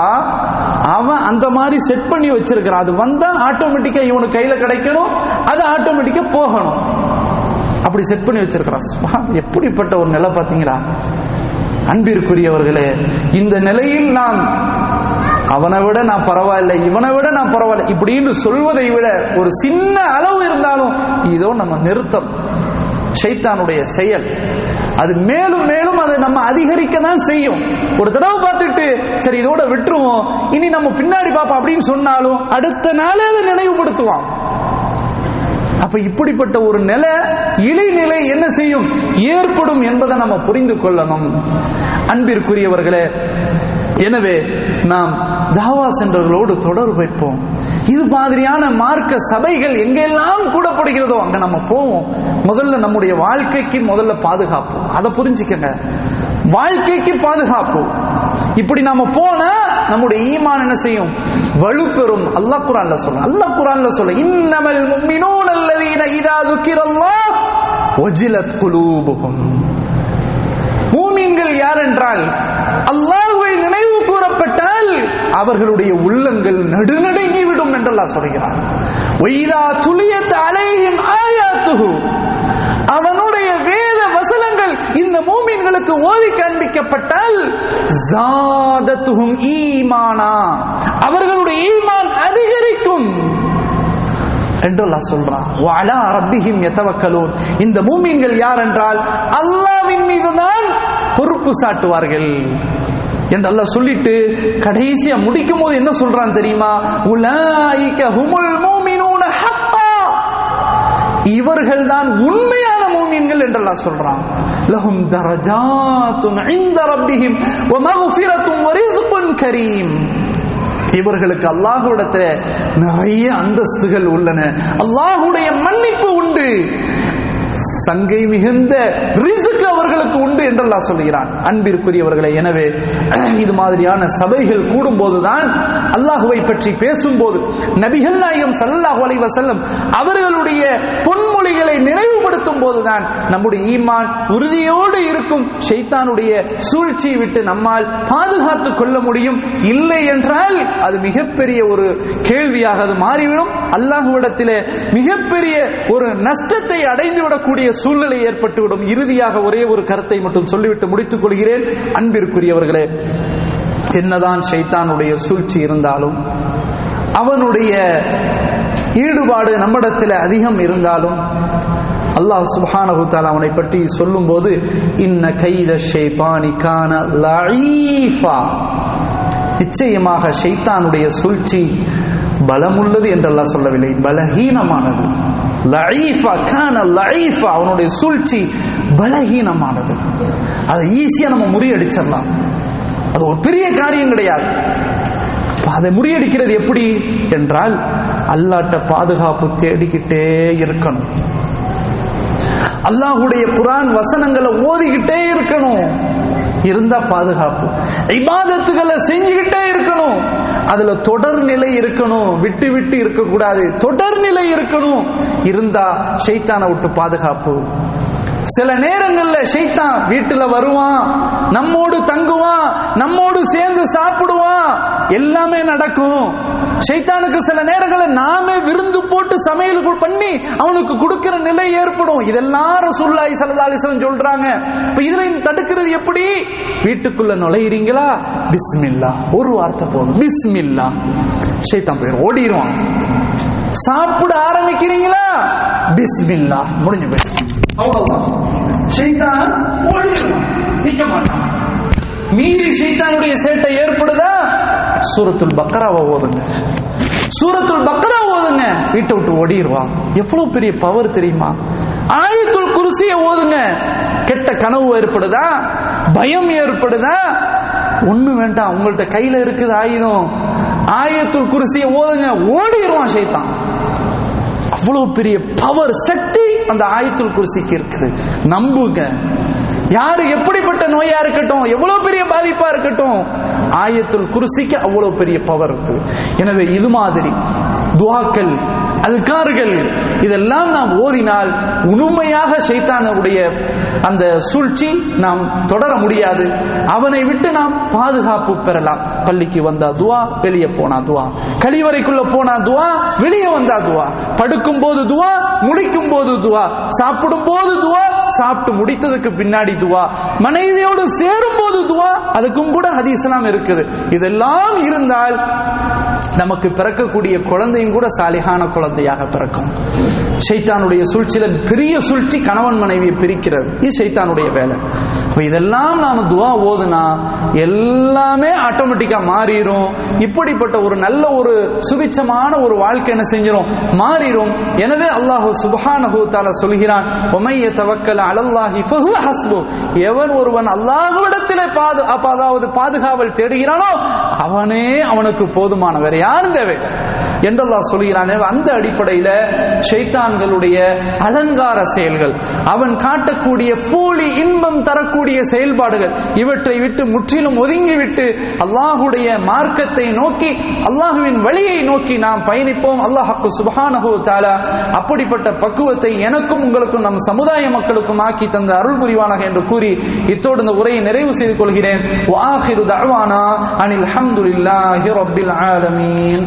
அவன் அந்த மாதிரி செட் பண்ணி வச்சிருக்கிறான். அது வந்தா ஆட்டோமேட்டிக்கா இவனுக்கு கையில கிடைக்கணும் அது ஆட்டோமேட்டிக்கா போகணும். அப்படி செட் பண்ணி வச்சிருக்கிறான் எப்படிப்பட்ட ஒரு நிலை பாத்தீங்களா அன்பிற்குரியவர்களே இந்த நிலையில் நாம் அவனை விட நான் பரவாயில்லை இவனை விட நான் பரவாயில்லை இப்படின்னு சொல்வதை விட ஒரு சின்ன அளவு இருந்தாலும் இதோ நம்ம நிறுத்தம். ஷைத்தானுடைய செயல். அது மேலும் மேலும் அதை நம்ம அதிகரிக்க தான் செய்யும். ஒரு தடவை பார்த்துட்டு சரி இதோட விட்டுருவோம் இனி நம்ம பின்னாடி பார்ப்போம் அப்படின்னு சொன்னாலும் அடுத்த நாளே அதை நினைவுபடுத்துவான். அப்ப இப்படிப்பட்ட ஒரு நிலை இலைநிலை என்ன செய்யும்? ஏற்படும் என்பதை நம்ம புரிந்து கொள்ளணும். அன்பிற்குரியவர்களே எனவே நாம் தாவா சென்றவர்களோடு தொடர்பு வைப்போம். இது மாதிரியான மார்க்க சபைகள் எங்கெல்லாம் கூடப்படுகிறதோ அங்க நம்ம போவோம். முதல்ல நம்முடைய வாழ்க்கைக்கு முதல்ல பாதுகாப்போம். அதை புரிஞ்சுக்கங்க. வாழ்க்கைக்கு பாதுகாப்பு. இப்படி நாம போனா நம்முடைய ஈமான் என்ன செய்யும்? வலுப்பெறும். அல்லாஹ் குரான்ல சொல்ல அல்லாஹ் குரான்ல சொல்ல இன்னமல் முஃமினூன அல்லதீன இதா துக்கிரல்லாஹ் வஜிலத் குலூபுகும் மூமின்கள் யார் என்றால் அல்லாஹுவை நினைவு கூறப்பட்டால் அவர்களுடைய உள்ளங்கள் நடுநடுங்கி விடும் என்றெல்லாம் சொல்கிறார் ஒய்தா துளியத் அலையின் ஆயாத்துகு அவனுடைய வேறு இந்த மூமின்களுக்கு ஓதி காண்பிக்கப்பட்டால் ஜாதத்துகும் ஈமானா. அவர்களுடைய ஈமான் அதிகரிக்கும் என்று அல்லாஹ் சொல்றான். வாலா ரப்பிஹிம் யதவக்கலூன். இந்த மூமின்கள் யார் என்றால் அல்லாவின் மீதுதான் பொறுப்பு சாட்டுவார்கள் என்று அல்லாஹ் சொல்லிட்டு கடைசியா முடிக்கும் போது என்ன சொல்றான் தெரியுமா? உலாயிக ஹுமுல் மூமினூன ஹப்பா. இவர்கள் தான் உண்மையான மூமின்கள் என்று அல்லாஹ் சொல்றான். லஹும் தரஜாத்துன் இன்த ரப்பிஹிம் வ மக்ஃபிரத்தும் வ ரிஸ்குன் கரீம். இவர்களுக்கு அல்லாஹுடத்துல நிறைய அந்தஸ்துகள் உள்ளன. அல்லாஹுடைய மன்னிப்பு உண்டு. சங்கை மிகுந்த ரிசுக்கு அவர்களுக்கு உண்டு என்றெல்லாம் சொல்கிறான் அன்பிற்குரியவர்களை எனவே இது மாதிரியான சபைகள் கூடும் போதுதான் அல்லாஹுவை பற்றி பேசும்போது நபிகள் நாயகம் சல்லல்லாஹு அலைஹி அவர்களுடைய பொன்மொழிகளை நினைவுபடுத்தும் போதுதான் நம்முடைய ஈமான் உறுதியோடு இருக்கும். ஷைத்தானுடைய சூழ்ச்சியை விட்டு நம்மால் பாதுகாத்துக் கொள்ள முடியும். இல்லை என்றால் அது மிகப்பெரிய ஒரு கேள்வியாக அது மாறிவிடும். அல்லாஹுவிடத்திலே மிகப்பெரிய ஒரு நஷ்டத்தை அடைந்து விடக்கூடிய சூழ்நிலை ஏற்பட்டுவிடும். இறுதியாக ஒரே ஒரு கருத்தை மட்டும் சொல்லிவிட்டு முடித்துக் கொள்கிறேன். அன்பிற்குரியவர்களே என்னதான் ஷைத்தானுடைய சூழ்ச்சி இருந்தாலும் அவனுடைய ஈடுபாடு நம்மிடத்தில் அதிகம் இருந்தாலும் அல்லாஹ் சுப்ஹானஹு தஆலா அவனை பற்றி சொல்லும்போது இன்ன கைத ஷேபானிக்கான கான லஈஃபா நிச்சயமாக ஷைத்தானுடைய சூழ்ச்சி பலமுள்ளது என்றெல்லாம் சொல்லவில்லை பலஹீனமானது லஈஃபா கான லஈஃபா அவனுடைய சூழ்ச்சி பலகீனமானது. அதை ஈஸியா நம்ம முறியடிச்சிடலாம். அது ஒரு பெரிய காரியம் கிடையாது. அதை முறியடிக்கிறது எப்படி என்றால் அல்லாட்ட பாதுகாப்பு தேடிக்கிட்டே இருக்கணும். அல்லாஹுடைய குரான் வசனங்களை ஓதிக்கிட்டே இருக்கணும். இருந்தா பாதுகாப்பு. இபாதத்துகளை செஞ்சுக்கிட்டே இருக்கணும். அதுல தொடர்நிலை இருக்கணும் விட்டு விட்டு இருக்கக்கூடாது தொடர்நிலை இருக்கணும். இருந்தா ஷைத்தானை விட்டு பாதுகாப்பு. சில நேரங்கள்ல ஷைத்தான் வீட்டுல வருவான் நம்மோடு தங்குவான் நம்மோடு சேர்ந்து சாப்பிடுவான். எல்லாமே நடக்கும். சைத்தானுக்கு சில நேரங்களில் நாமே விருந்து போட்டு சமையல் பண்ணி அவனுக்கு கொடுக்கிற நிலை ஏற்படும். இதெல்லாம் ரசூலுல்லாஹி ஸல்லல்லாஹு அலைஹி சொல்றாங்க. இதுல தடுக்கிறது எப்படி? வீட்டுக்குள்ள நுழையிறீங்களா? பிஸ்மில்லா. ஒரு வார்த்தை போதும். பிஸ்மில்லா. சைத்தான் போயிடும் ஓடிடுவான் சாப்பிட ஆரம்பிக்கிறீங்களா? பிஸ்மில்லா. முடிஞ்சு போயிடும் அவ்வளவுதான் ஷைத்தான் ஓடிடுவான் நிற்க மாட்டான். மீறி சைத்தானுடைய சேட்டை ஏற்படுதா? சூரத்துல் பக்கராவை ஓதுங்க. சூரத்துல் பக்கரா ஓதுங்க. வீட்டை விட்டு ஓடிடுவான் எவ்வளவு பெரிய பவர் தெரியுமா? ஆயத்துல் குருசிய ஓதுங்க. கெட்ட கனவு ஏற்படுதா? பயம் ஏற்படுதா? ஒண்ணு வேண்டாம். உங்கள்ட்ட கையில இருக்குது ஆயுதம். ஆயத்துல் குருசிய ஓதுங்க. ஓடிடுவான் சைத்தான். அவ்வளவு பெரிய பவர் சக்தி அந்த ஆயத்துல் குருசிக்கு இருக்குது. நம்புங்க. யாரு எப்படிப்பட்ட நோயா இருக்கட்டும் எவ்வளவு பெரிய பாதிப்பா இருக்கட்டும் ஆயத்துல் குருசிக்கு அவ்வளவு பெரிய பவர் இருக்கு எனவே இது மாதிரி துவாக்கள் அல்கார்கள் இதெல்லாம் நாம் ஓதினால் உண்மையாக சைத்தானுடைய அந்த சூழ்ச்சி நாம் தொடர முடியாது. அவனை விட்டு நாம் பாதுகாப்பு பெறலாம். பள்ளிக்கு வந்தா துவா வெளியே போனா துவா. கழிவறைக்குள்ள போனா துவா வெளியே வந்தா துவா. படுக்கும் போது துவா முடிக்கும் போது துவா. சாப்பிடும் போது துவா சாப்பிட்டு முடித்ததுக்கு பின்னாடி துவா. மனைவியோடு சேரும் போது துவா அதுக்கும் கூட ஹதீஸ்லாம் இருக்குது. இதெல்லாம் இருந்தால் நமக்கு பிறக்கக்கூடிய குழந்தையும் கூட சாலிகான குழந்தையாக பிறக்கும். ஷைத்தானுடைய சூழ்ச்சியில பெரிய சூழ்ச்சி கணவன் மனைவியை பிரிக்கிறது. இது ஷைத்தானுடைய வேலை. இப்போ இதெல்லாம் நாம துவா ஓதுனா எல்லாமே ஆட்டோமேட்டிக்கா மாறிடும் இப்படிப்பட்ட ஒரு நல்ல ஒரு சுபிச்சமான ஒரு வாழ்க்கை என்ன செஞ்சிடும் மாறிடும் எனவே அல்லாஹு சுபஹானஹு தால சொல்கிறான் உமைய தவக்கல அலல்லாஹி ஃபஹுவ ஹஸ்பு. எவன் ஒருவன் அல்லாஹ்விடத்திலே பாது அப்ப அதாவது பாதுகாவல் தேடுகிறானோ அவனே அவனுக்கு போதுமான வேற யாரும் தேவையில்லை. என்றெல்லாம் சொல்கிறான் அந்த அடிப்படையில ஷைத்தான்களுடைய அலங்கார செயல்கள் அவன் காட்டக்கூடிய போலி இன்பம் தரக்கூடிய செயல்பாடுகள் இவற்றை விட்டு முற்றிலும் ஒதுங்கிவிட்டு அல்லாஹுடைய மார்க்கத்தை நோக்கி அல்லாஹுவின் வழியை நோக்கி நாம் பயணிப்போம். அல்லாஹு சுபஹானஹு தாலா அப்படிப்பட்ட பக்குவத்தை எனக்கும் உங்களுக்கும் நம் சமுதாய மக்களுக்கும் ஆக்கி தந்த அருள் புரிவானாக என்று கூறி இத்தோடு இந்த உரையை நிறைவு செய்து கொள்கிறேன். வாஹிரு தஅவானா அனில் ஹம்துலில்லாஹி ரப்பில் ஆலமீன்.